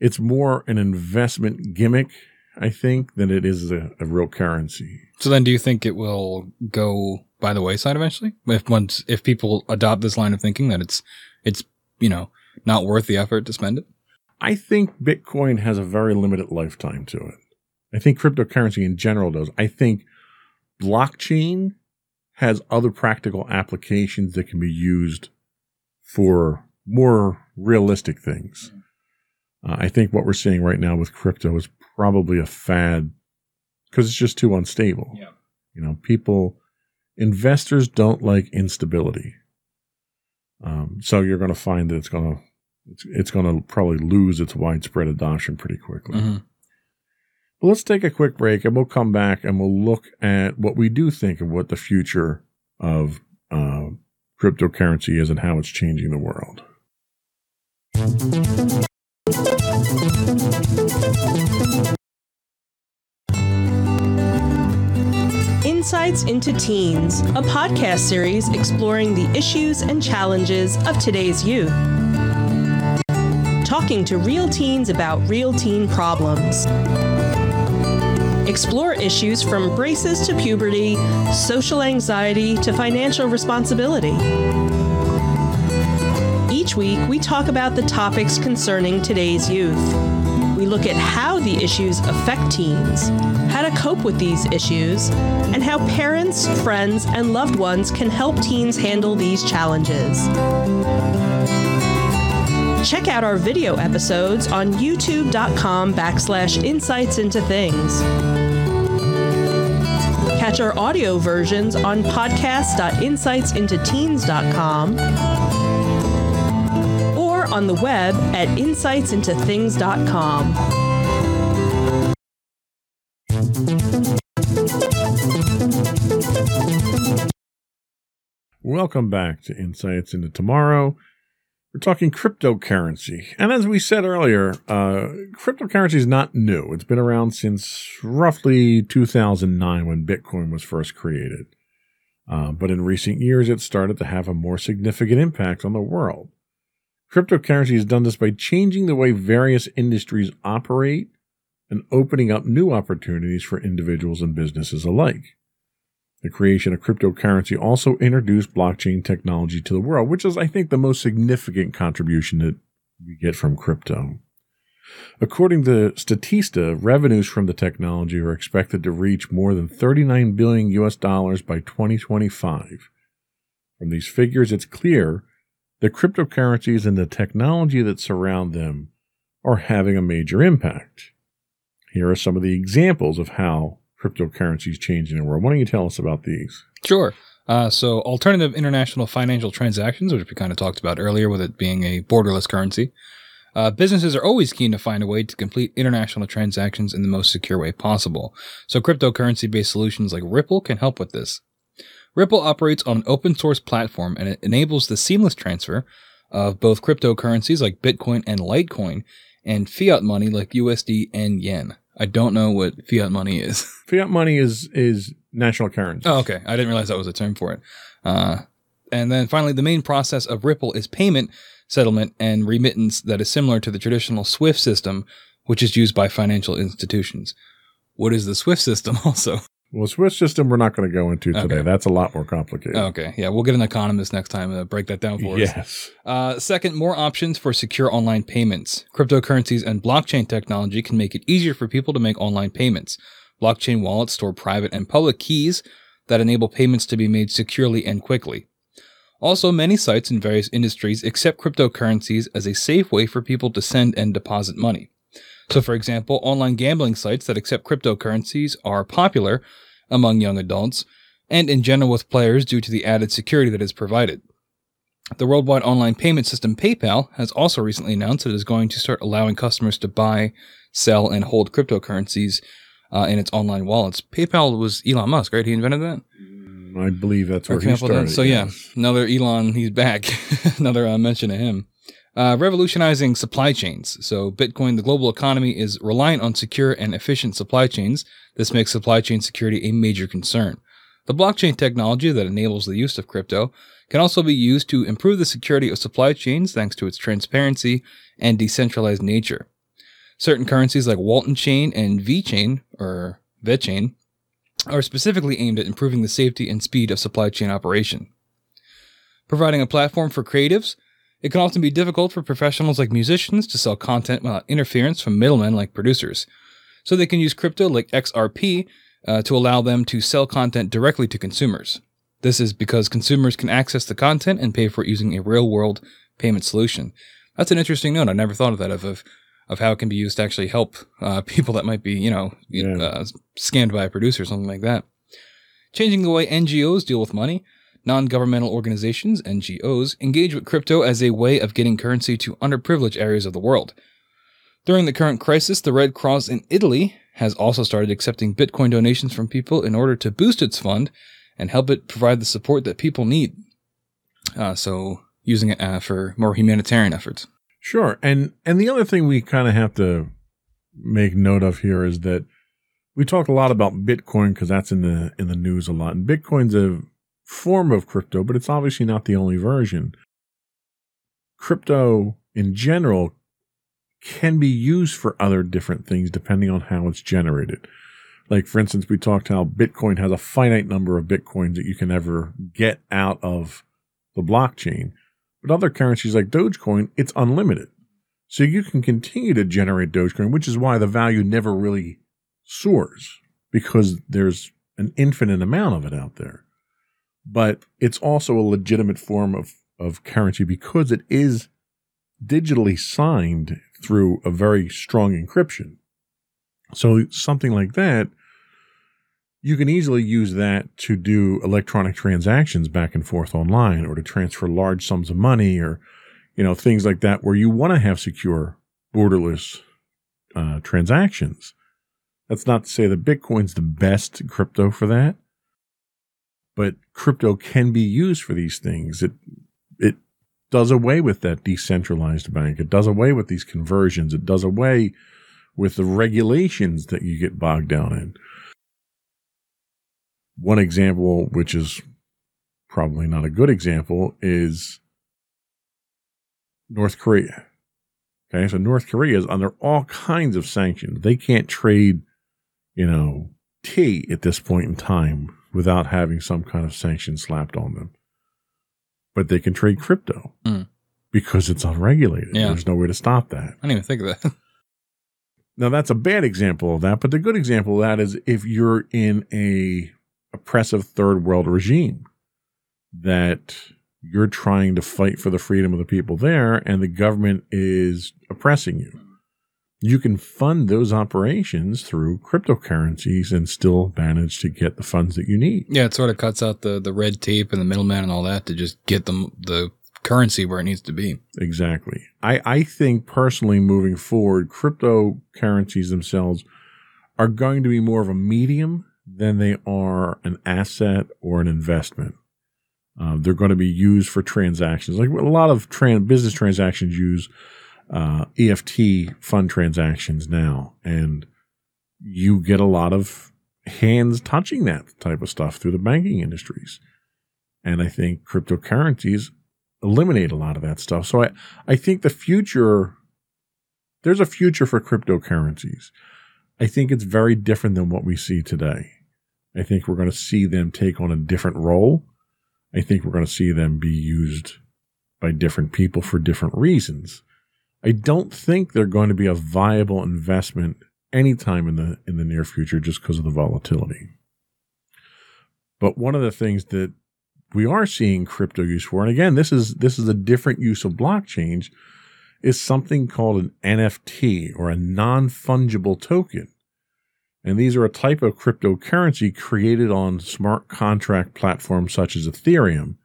It's more an investment gimmick, I think, than it is a, a real currency. So then, do you think it will go by the wayside eventually? If once if people adopt this line of thinking that it's it's you know not worth the effort to spend it. I think Bitcoin has a very limited lifetime to it. I think cryptocurrency in general does. I think blockchain has other practical applications that can be used for more realistic things. Uh, I think what we're seeing right now with crypto is probably a fad because it's just too unstable. Yeah. You know, people, investors don't like instability. Um, so you're going to find that it's going to it's, it's going to probably lose its widespread adoption pretty quickly. Mm-hmm. But let's take a quick break and we'll come back and we'll look at what we do think of what the future of uh, cryptocurrency is and how it's changing the world. Insights into Teens, a podcast series exploring the issues and challenges of today's youth. Talking to real teens about real teen problems. Explore issues from braces to puberty, social anxiety to financial responsibility. Each week, we talk about the topics concerning today's youth. We look at how the issues affect teens, how to cope with these issues, and how parents, friends, and loved ones can help teens handle these challenges. Check out our video episodes on youtube.com backslash insights into things. Catch our audio versions on podcast.insightsintoteens.com or on the web at insightsintothings.com. Welcome back to Insights into Tomorrow. We're talking cryptocurrency. And as we said earlier, uh, cryptocurrency is not new. It's been around since roughly 2009 when Bitcoin was first created. Uh, but in recent years, it started to have a more significant impact on the world. Cryptocurrency has done this by changing the way various industries operate and opening up new opportunities for individuals and businesses alike. The creation of cryptocurrency also introduced blockchain technology to the world, which is, I think, the most significant contribution that we get from crypto. According to Statista, revenues from the technology are expected to reach more than 39 billion US dollars by 2025. From these figures, it's clear that cryptocurrencies and the technology that surround them are having a major impact. Here are some of the examples of how cryptocurrencies changing the world. Why don't you tell us about these? Sure. Uh, so, alternative international financial transactions, which we kind of talked about earlier, with it being a borderless currency. Uh, businesses are always keen to find a way to complete international transactions in the most secure way possible. So, cryptocurrency based solutions like Ripple can help with this. Ripple operates on an open source platform and it enables the seamless transfer of both cryptocurrencies like Bitcoin and Litecoin and fiat money like USD and yen. I don't know what fiat money is. Fiat money is is national currency. Oh, okay. I didn't realize that was a term for it. Uh, and then finally, the main process of Ripple is payment, settlement, and remittance that is similar to the traditional SWIFT system, which is used by financial institutions. what is the Swift system also? Well, Swift system we're not going to go into today. Okay. That's a lot more complicated. Okay, yeah, we'll get an economist next time to break that down for us. yes. Uh, second, more options for secure online payments. Cryptocurrencies and blockchain technology can make it easier for people to make online payments. Blockchain wallets store private and public keys that enable payments to be made securely and quickly. Also, many sites in various industries accept cryptocurrencies as a safe way for people to send and deposit money. So, for example, online gambling sites that accept cryptocurrencies are popular among young adults and in general with players due to the added security that is provided. The worldwide online payment system PayPal has also recently announced that it is going to start allowing customers to buy, sell, and hold cryptocurrencies uh, in its online wallets. PayPal was Elon Musk, right? He invented that. I believe that's where he with that? started. So yeah, yes. another Elon, he's back. another uh, mention of him. Uh, revolutionizing supply chains. So Bitcoin, the global economy, is reliant on secure and efficient supply chains. This makes supply chain security a major concern. The blockchain technology that enables the use of crypto can also be used to improve the security of supply chains thanks to its transparency and decentralized nature. Certain currencies like Waltonchain and VeChain, or VeChain, are specifically aimed at improving the safety and speed of supply chain operation. Providing a platform for creatives, it can often be difficult for professionals like musicians to sell content without interference from middlemen like producers. So they can use crypto like XRP uh, to allow them to sell content directly to consumers. This is because consumers can access the content and pay for it using a real world payment solution. That's an interesting note. I never thought of that of, of, of how it can be used to actually help uh, people that might be, you know, Yeah. uh, scammed by a producer or something like that. Changing the way NGOs deal with money, non governmental organizations, NGOs, engage with crypto as a way of getting currency to underprivileged areas of the world. During the current crisis, the Red Cross in Italy has also started accepting Bitcoin donations from people in order to boost its fund and help it provide the support that people need. Uh, so, using it uh, for more humanitarian efforts. Sure. And and the other thing we kind of have to make note of here is that we talk a lot about Bitcoin because that's in the in the news a lot. And Bitcoin's a form of crypto, but it's obviously not the only version. Crypto in general can be used for other different things depending on how it's generated. Like for instance, we talked how Bitcoin has a finite number of Bitcoins that you can ever get out of the blockchain. But other currencies like Dogecoin, it's unlimited. So you can continue to generate Dogecoin, which is why the value never really soars because there's an infinite amount of it out there. But it's also a legitimate form of, of currency because it is digitally signed through a very strong encryption. So something like that, you can easily use that to do electronic transactions back and forth online or to transfer large sums of money or you know things like that where you want to have secure borderless uh, transactions that's not to say that bitcoin's the best crypto for that but crypto can be used for these things. It it does away with that decentralized bank. It does away with these conversions. It does away with the regulations that you get bogged down in. One example, which is probably not a good example, is North Korea. Okay, so North Korea is under all kinds of sanctions. They can't trade, you know, tea at this point in time without having some kind of sanction slapped on them. But they can trade crypto Mm. because it's unregulated. Yeah. There's no way to stop that. I didn't even think of that. Now that's a bad example of that, but the good example of that is if you're in a oppressive third world regime that you're trying to fight for the freedom of the people there and the government is oppressing you. You can fund those operations through cryptocurrencies and still manage to get the funds that you need. yeah, it sort of cuts out the, the red tape and the middleman and all that to just get them the currency where it needs to be. Exactly. I, I think personally moving forward, cryptocurrencies themselves are going to be more of a medium than they are an asset or an investment. Uh, they're going to be used for transactions. Like a lot of tran- business transactions use uh, EFT fund transactions now, and you get a lot of hands touching that type of stuff through the banking industries. And I think cryptocurrencies eliminate a lot of that stuff. So I, I think the future, there's a future for cryptocurrencies. I think it's very different than what we see today. I think we're going to see them take on a different role. I think we're going to see them be used by different people for different reasons. I don't think they're going to be a viable investment anytime in the in the near future just because of the volatility. But one of the things that we are seeing crypto use for, and again, this is this is a different use of blockchains, is something called an NFT or a non-fungible token. And these are a type of cryptocurrency created on smart contract platforms such as Ethereum.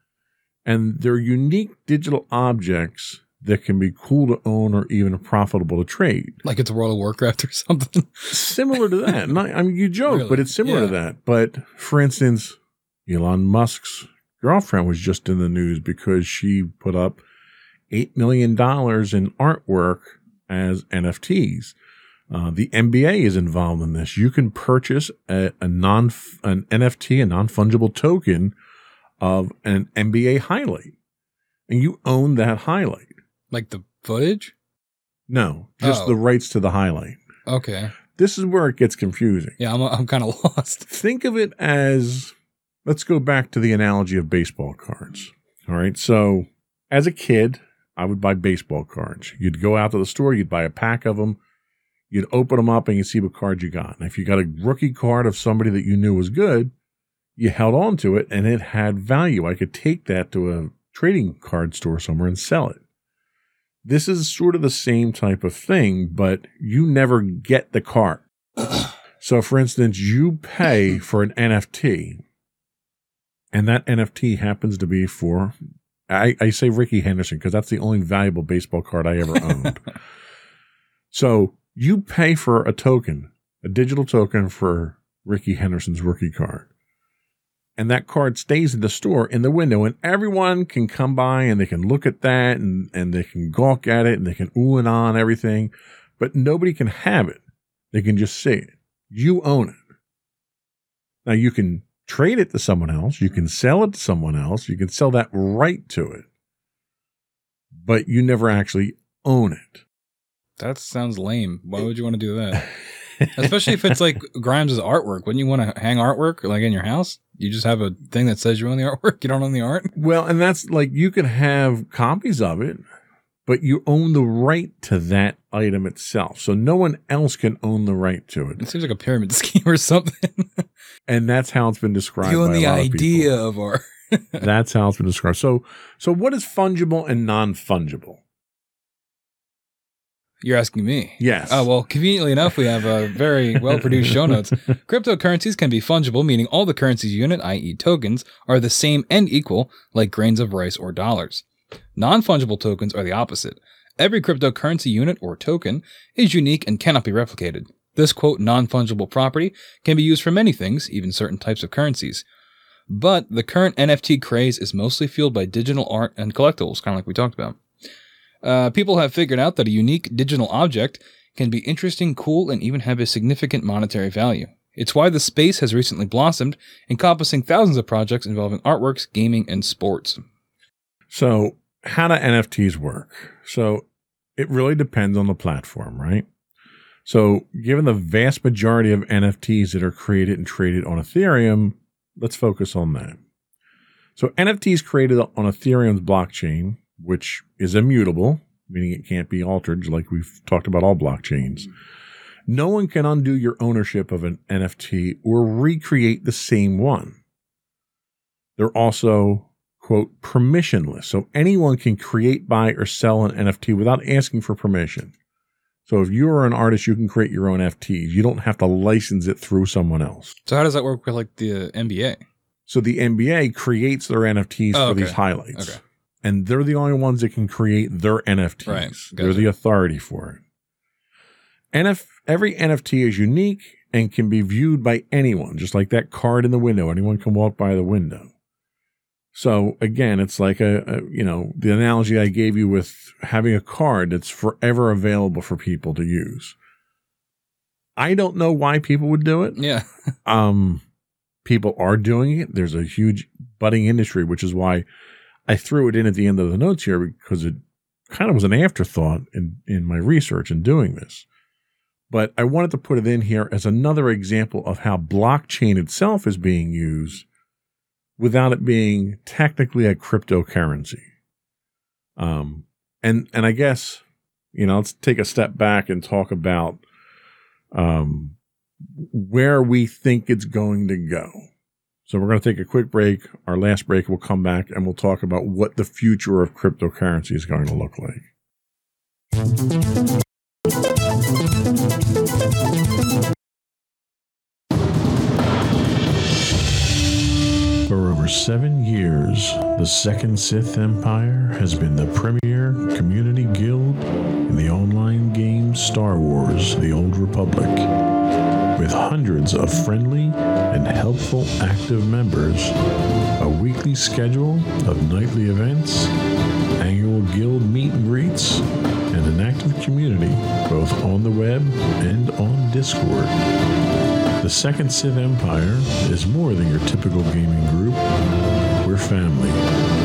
And they're unique digital objects that can be cool to own or even profitable to trade. Like it's World of Warcraft or something. similar to that. Not, I mean, you joke, Really? but it's similar to that. But for instance, Elon Musk's girlfriend was just in the news because she put up $8 million in artwork as NFTs. Uh, the NBA is involved in this. You can purchase a, a non an NFT, a non fungible token of an NBA highlight, and you own that highlight. Like the footage? No, just Oh. the rights to the highlight. Okay. This is where it gets confusing. Yeah, I'm, I'm kind of lost. think of it as let's go back to the analogy of baseball cards. All right. So, as a kid, I would buy baseball cards. You'd go out to the store, you'd buy a pack of them, you'd open them up, and you'd see what card you got. And if you got a rookie card of somebody that you knew was good, you held on to it and it had value. I could take that to a trading card store somewhere and sell it. This is sort of the same type of thing, but you never get the card. So, for instance, you pay for an NFT, and that NFT happens to be for, I, I say Rickey Henderson because that's the only valuable baseball card I ever owned. so, you pay for a token, a digital token for Rickey Henderson's rookie card. And that card stays in the store in the window, and everyone can come by and they can look at that and, and they can gawk at it and they can ooh and ah and everything, but nobody can have it. They can just see it. You own it. Now you can trade it to someone else. You can sell it to someone else. You can sell that right to it, but you never actually own it. That sounds lame. Why would you want to do that? Especially if it's like Grimes' artwork. Wouldn't you want to hang artwork like in your house? You just have a thing that says you own the artwork. You don't own the art. well, and that's like you can have copies of it, but you own the right to that item itself. So no one else can own the right to It it. seems like a pyramid scheme or something. And that's how it's been described. you own by a the lot of idea of art. That's how it's been described. So, so what is fungible and non-fungible? You're asking me. Yes. Oh, well, conveniently enough, we have a very well produced show notes. Cryptocurrencies can be fungible, meaning all the currency's unit, i.e., tokens, are the same and equal, like grains of rice or dollars. Non fungible tokens are the opposite. Every cryptocurrency unit or token is unique and cannot be replicated. This quote non fungible property can be used for many things, even certain types of currencies. But the current NFT craze is mostly fueled by digital art and collectibles, kind of like we talked about. Uh, people have figured out that a unique digital object can be interesting, cool, and even have a significant monetary value. It's why the space has recently blossomed, encompassing thousands of projects involving artworks, gaming, and sports. So, how do NFTs work? So, it really depends on the platform, right? So, given the vast majority of NFTs that are created and traded on Ethereum, let's focus on that. So, NFTs created on Ethereum's blockchain, which is immutable, meaning it can't be altered, like we've talked about all blockchains. Mm-hmm. No one can undo your ownership of an NFT or recreate the same one. They're also, quote, permissionless. So anyone can create, buy, or sell an NFT without asking for permission. So if you're an artist, you can create your own FTs. You don't have to license it through someone else. So, how does that work with like the NBA? So the NBA creates their NFTs Oh, for okay. these highlights. Okay. And they're the only ones that can create their NFTs. Right. They're the authority for it. NF, every NFT is unique and can be viewed by anyone, just like that card in the window. Anyone can walk by the window. So again, it's like a, a you know the analogy I gave you with having a card that's forever available for people to use. I don't know why people would do it Yeah. um, people are doing it. There's a huge budding industry, which is why I threw it in at the end of the notes here because it kind of was an afterthought in, in my research in doing this. But I wanted to put it in here as another example of how blockchain itself is being used without it being technically a cryptocurrency. Um, and and I guess you know let's take a step back and talk about um, where we think it's going to go. So we're going to take a quick break. Our last break, we'll come back and we'll talk about what the future of cryptocurrency is going to look like. For over seven years, the Second Sith Empire has been the premier community guild in the online game Star Wars The Old Republic. With hundreds of friendly and helpful active members, a weekly schedule of nightly events, annual guild meet and greets, and an active community both on the web and on Discord. The Second Sith Empire is more than your typical gaming group. We're family.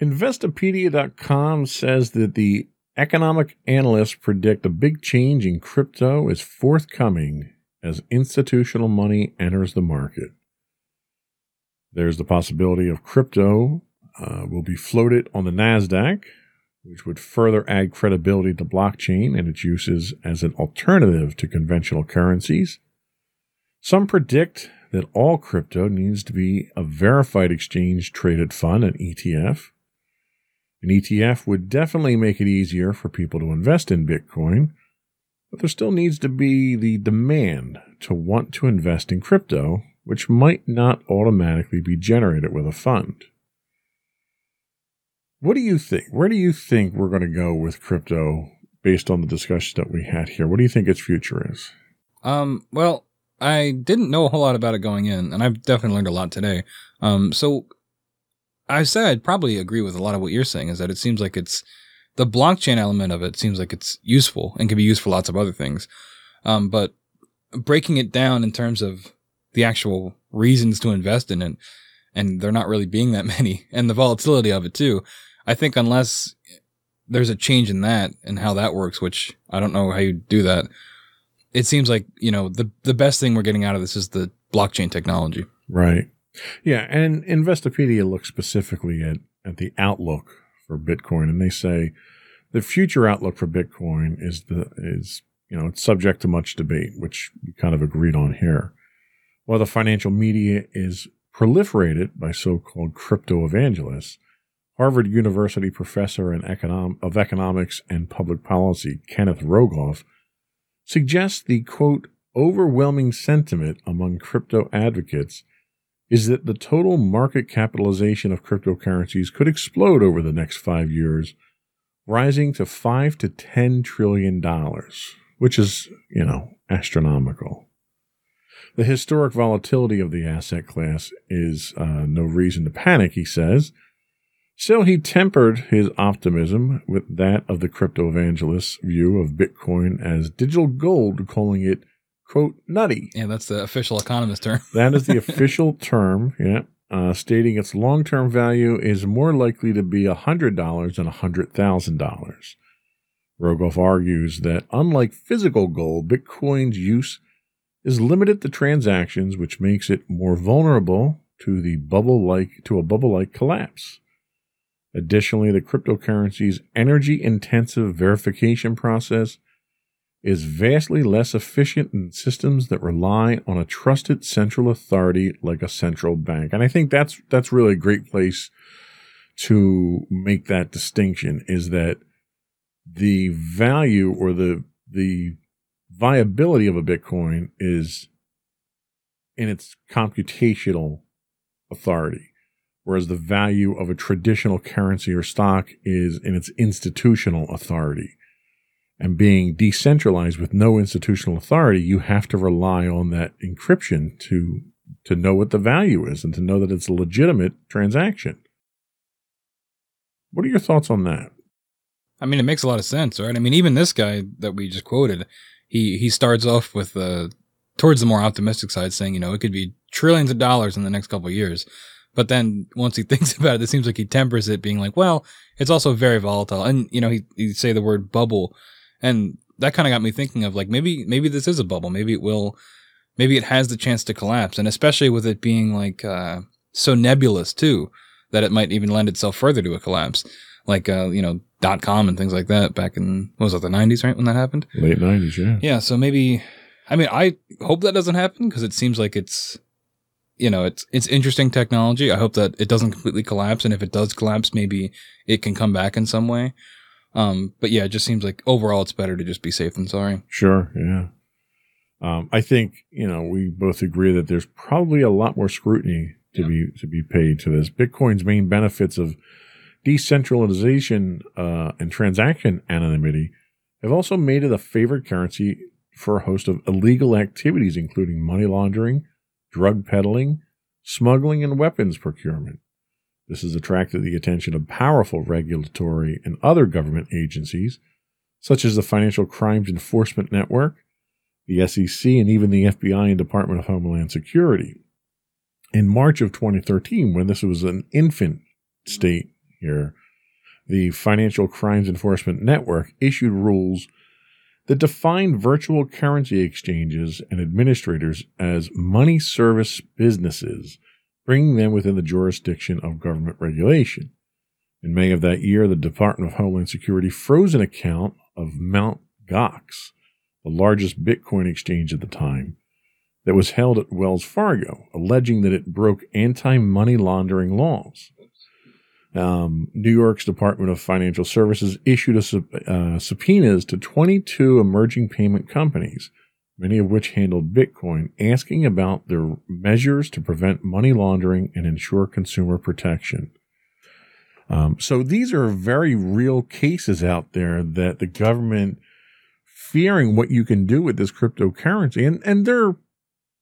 Investopedia.com says that the economic analysts predict a big change in crypto is forthcoming as institutional money enters the market. There's the possibility of crypto uh, will be floated on the NASDAQ, which would further add credibility to blockchain and its uses as an alternative to conventional currencies. Some predict that all crypto needs to be a verified exchange traded fund, an ETF. An ETF would definitely make it easier for people to invest in Bitcoin, but there still needs to be the demand to want to invest in crypto, which might not automatically be generated with a fund. What do you think? Where do you think we're going to go with crypto based on the discussion that we had here? What do you think its future is? Um, well, I didn't know a whole lot about it going in, and I've definitely learned a lot today. Um, so I said I'd probably agree with a lot of what you're saying is that it seems like it's the blockchain element of it seems like it's useful and can be used for lots of other things. Um, but breaking it down in terms of the actual reasons to invest in it, and there not really being that many, and the volatility of it too. I think unless there's a change in that and how that works, which I don't know how you do that. It seems like, you know, the the best thing we're getting out of this is the blockchain technology. Right. Yeah, and Investopedia looks specifically at, at the outlook for Bitcoin, and they say the future outlook for Bitcoin is the is you know it's subject to much debate, which we kind of agreed on here. While the financial media is proliferated by so-called crypto evangelists, Harvard University professor in econom- of economics and public policy Kenneth Rogoff suggests the quote overwhelming sentiment among crypto advocates is that the total market capitalization of cryptocurrencies could explode over the next five years, rising to five to ten trillion dollars, which is, you know, astronomical. The historic volatility of the asset class is uh, no reason to panic, he says. Still, he tempered his optimism with that of the crypto evangelist's view of Bitcoin as digital gold, calling it quote, nutty. Yeah, that's the official economist term. that is the official term, yeah, uh, stating its long term value is more likely to be a $100 than $100,000. Rogoff argues that unlike physical gold, Bitcoin's use is limited to transactions, which makes it more vulnerable to the bubble like to a bubble like collapse. Additionally, the cryptocurrency's energy intensive verification process is vastly less efficient than systems that rely on a trusted central authority like a central bank. And I think that's that's really a great place to make that distinction is that the value or the the viability of a Bitcoin is in its computational authority, whereas the value of a traditional currency or stock is in its institutional authority. And being decentralized with no institutional authority, you have to rely on that encryption to to know what the value is and to know that it's a legitimate transaction. What are your thoughts on that? I mean, it makes a lot of sense, right? I mean, even this guy that we just quoted, he he starts off with uh, towards the more optimistic side, saying, you know, it could be trillions of dollars in the next couple of years. But then once he thinks about it, it seems like he tempers it, being like, well, it's also very volatile. And, you know, he, he say the word bubble. And that kind of got me thinking of like, maybe, maybe this is a bubble. Maybe it will, maybe it has the chance to collapse. And especially with it being like, uh, so nebulous too, that it might even lend itself further to a collapse. Like, uh, you know, dot com and things like that back in, what was it, the 90s, right? When that happened? Late 90s, yeah. Yeah. So maybe, I mean, I hope that doesn't happen because it seems like it's, you know, it's it's interesting technology. I hope that it doesn't completely collapse, and if it does collapse, maybe it can come back in some way. Um, but yeah, it just seems like overall it's better to just be safe than sorry. Sure, yeah. Um, I think you know we both agree that there's probably a lot more scrutiny to yeah. be to be paid to this. Bitcoin's main benefits of decentralization uh, and transaction anonymity have also made it a favored currency for a host of illegal activities, including money laundering, drug peddling, smuggling, and weapons procurement. This has attracted the attention of powerful regulatory and other government agencies, such as the Financial Crimes Enforcement Network, the SEC, and even the FBI and Department of Homeland Security. In March of 2013, when this was an infant state here, the Financial Crimes Enforcement Network issued rules that defined virtual currency exchanges and administrators as money service businesses, bringing them within the jurisdiction of government regulation. In May of that year, the Department of Homeland Security froze an account of Mt. Gox, the largest Bitcoin exchange at the time, that was held at Wells Fargo, alleging that it broke anti money laundering laws. Um, New York's Department of Financial Services issued a uh, subpoenas to 22 emerging payment companies, many of which handled Bitcoin, asking about their measures to prevent money laundering and ensure consumer protection. Um, so these are very real cases out there that the government fearing what you can do with this cryptocurrency, and, and they're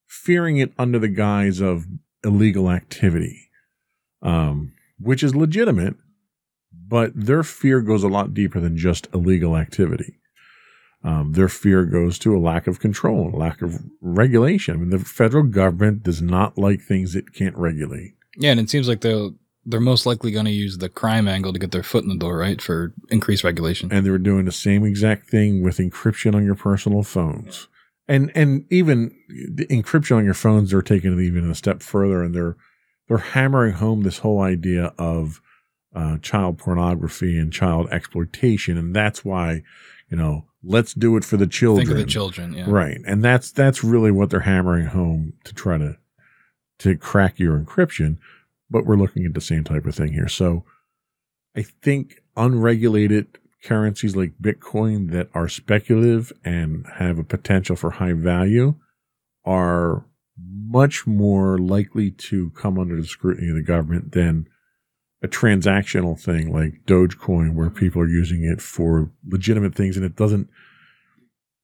fearing it under the guise of illegal activity. Um, which is legitimate, but their fear goes a lot deeper than just illegal activity. Um, their fear goes to a lack of control, a lack of regulation. I mean, the federal government does not like things it can't regulate. Yeah, and it seems like they'll they're most likely going to use the crime angle to get their foot in the door, right, for increased regulation. And they're doing the same exact thing with encryption on your personal phones, and and even the encryption on your phones. They're taking it even a step further, and they're they're hammering home this whole idea of uh, child pornography and child exploitation, and that's why you know let's do it for the children. Think of the children, yeah. right? And that's that's really what they're hammering home to try to to crack your encryption. But we're looking at the same type of thing here. So I think unregulated currencies like Bitcoin that are speculative and have a potential for high value are much more likely to come under the scrutiny of the government than a transactional thing like Dogecoin, where people are using it for legitimate things, and it doesn't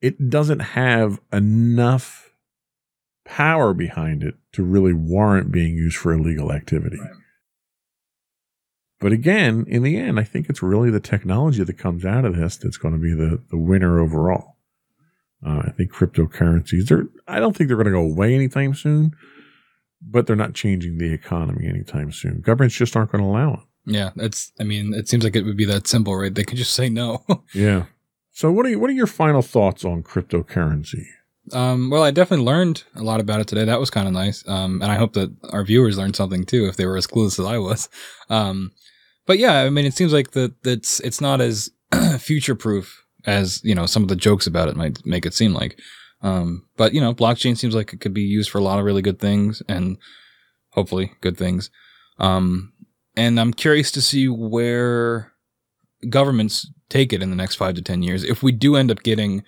it doesn't have enough power behind it to really warrant being used for illegal activity. Right. But again, in the end, I think it's really the technology that comes out of this that's going to be the, the winner overall. Uh, I think cryptocurrencies are, I don't think they're going to go away anytime soon, but they're not changing the economy anytime soon. Governments just aren't going to allow it. Yeah, it's, I mean, it seems like it would be that simple, right? They could just say no. yeah. So what are you, what are your final thoughts on cryptocurrency? Um, well, I definitely learned a lot about it today. That was kind of nice. Um, and I hope that our viewers learned something too, if they were as clueless as I was. Um, but yeah, I mean, it seems like that it's, it's not as future proof as you know some of the jokes about it might make it seem like. Um, but you know, blockchain seems like it could be used for a lot of really good things and hopefully good things. Um, and I'm curious to see where governments take it in the next five to ten years. If we do end up getting,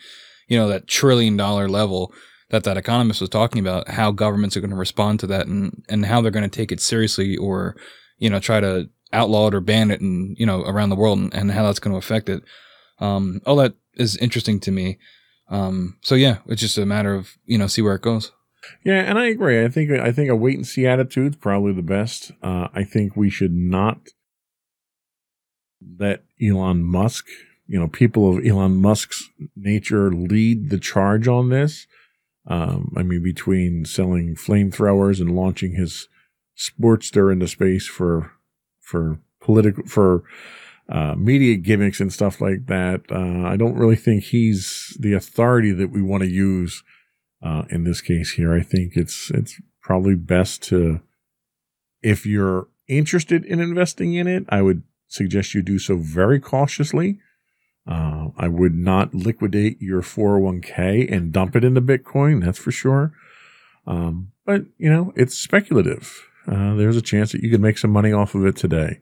you know, that trillion dollar level that that economist was talking about, how governments are going to respond to that and and how they're going to take it seriously or you know try to outlaw it or ban it and you know around the world and, and how that's going to affect it. Um, all that is interesting to me. Um, so yeah, it's just a matter of you know see where it goes. Yeah, and I agree. I think I think a wait and see attitude is probably the best. Uh, I think we should not let Elon Musk, you know, people of Elon Musk's nature lead the charge on this. Um, I mean, between selling flamethrowers and launching his Sportster into space for for political for uh, media gimmicks and stuff like that. Uh, I don't really think he's the authority that we want to use uh, in this case here. I think it's it's probably best to, if you're interested in investing in it, I would suggest you do so very cautiously. Uh, I would not liquidate your 401k and dump it into Bitcoin. That's for sure. Um, but you know, it's speculative. Uh, there's a chance that you could make some money off of it today.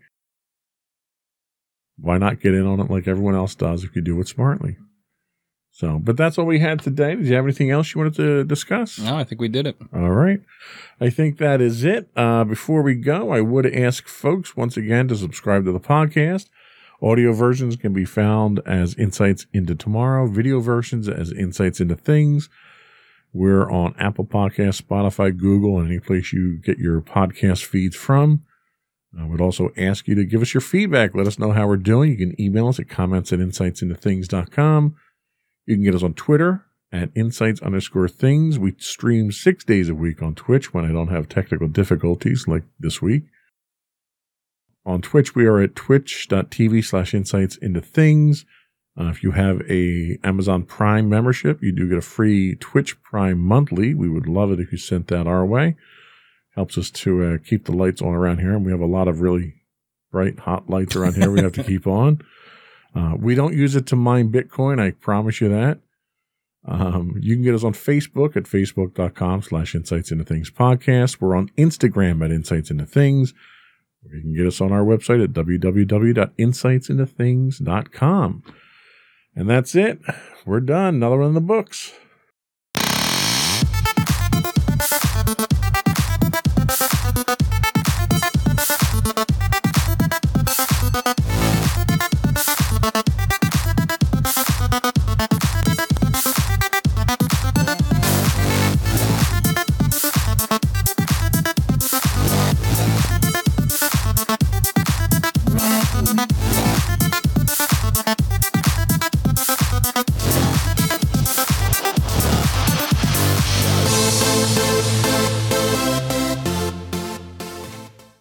Why not get in on it like everyone else does if you do it smartly? So, but that's all we had today. Did you have anything else you wanted to discuss? No, I think we did it. All right. I think that is it. Uh, before we go, I would ask folks once again to subscribe to the podcast. Audio versions can be found as Insights into Tomorrow, video versions as Insights into Things. We're on Apple Podcasts, Spotify, Google, and any place you get your podcast feeds from. I would also ask you to give us your feedback. Let us know how we're doing. You can email us at comments at insightsintothings.com. You can get us on Twitter at insights underscore things. We stream six days a week on Twitch when I don't have technical difficulties like this week. On Twitch, we are at twitch.tv slash insights into things. Uh, if you have a Amazon Prime membership, you do get a free Twitch Prime monthly. We would love it if you sent that our way. Helps us to uh, keep the lights on around here, and we have a lot of really bright, hot lights around here we have to keep on. Uh, we don't use it to mine Bitcoin. I promise you that. Um, you can get us on Facebook at facebook.com slash insights into things podcast. We're on Instagram at insights into things. You can get us on our website at www.insightsintothings.com. And that's it. We're done. Another one in the books.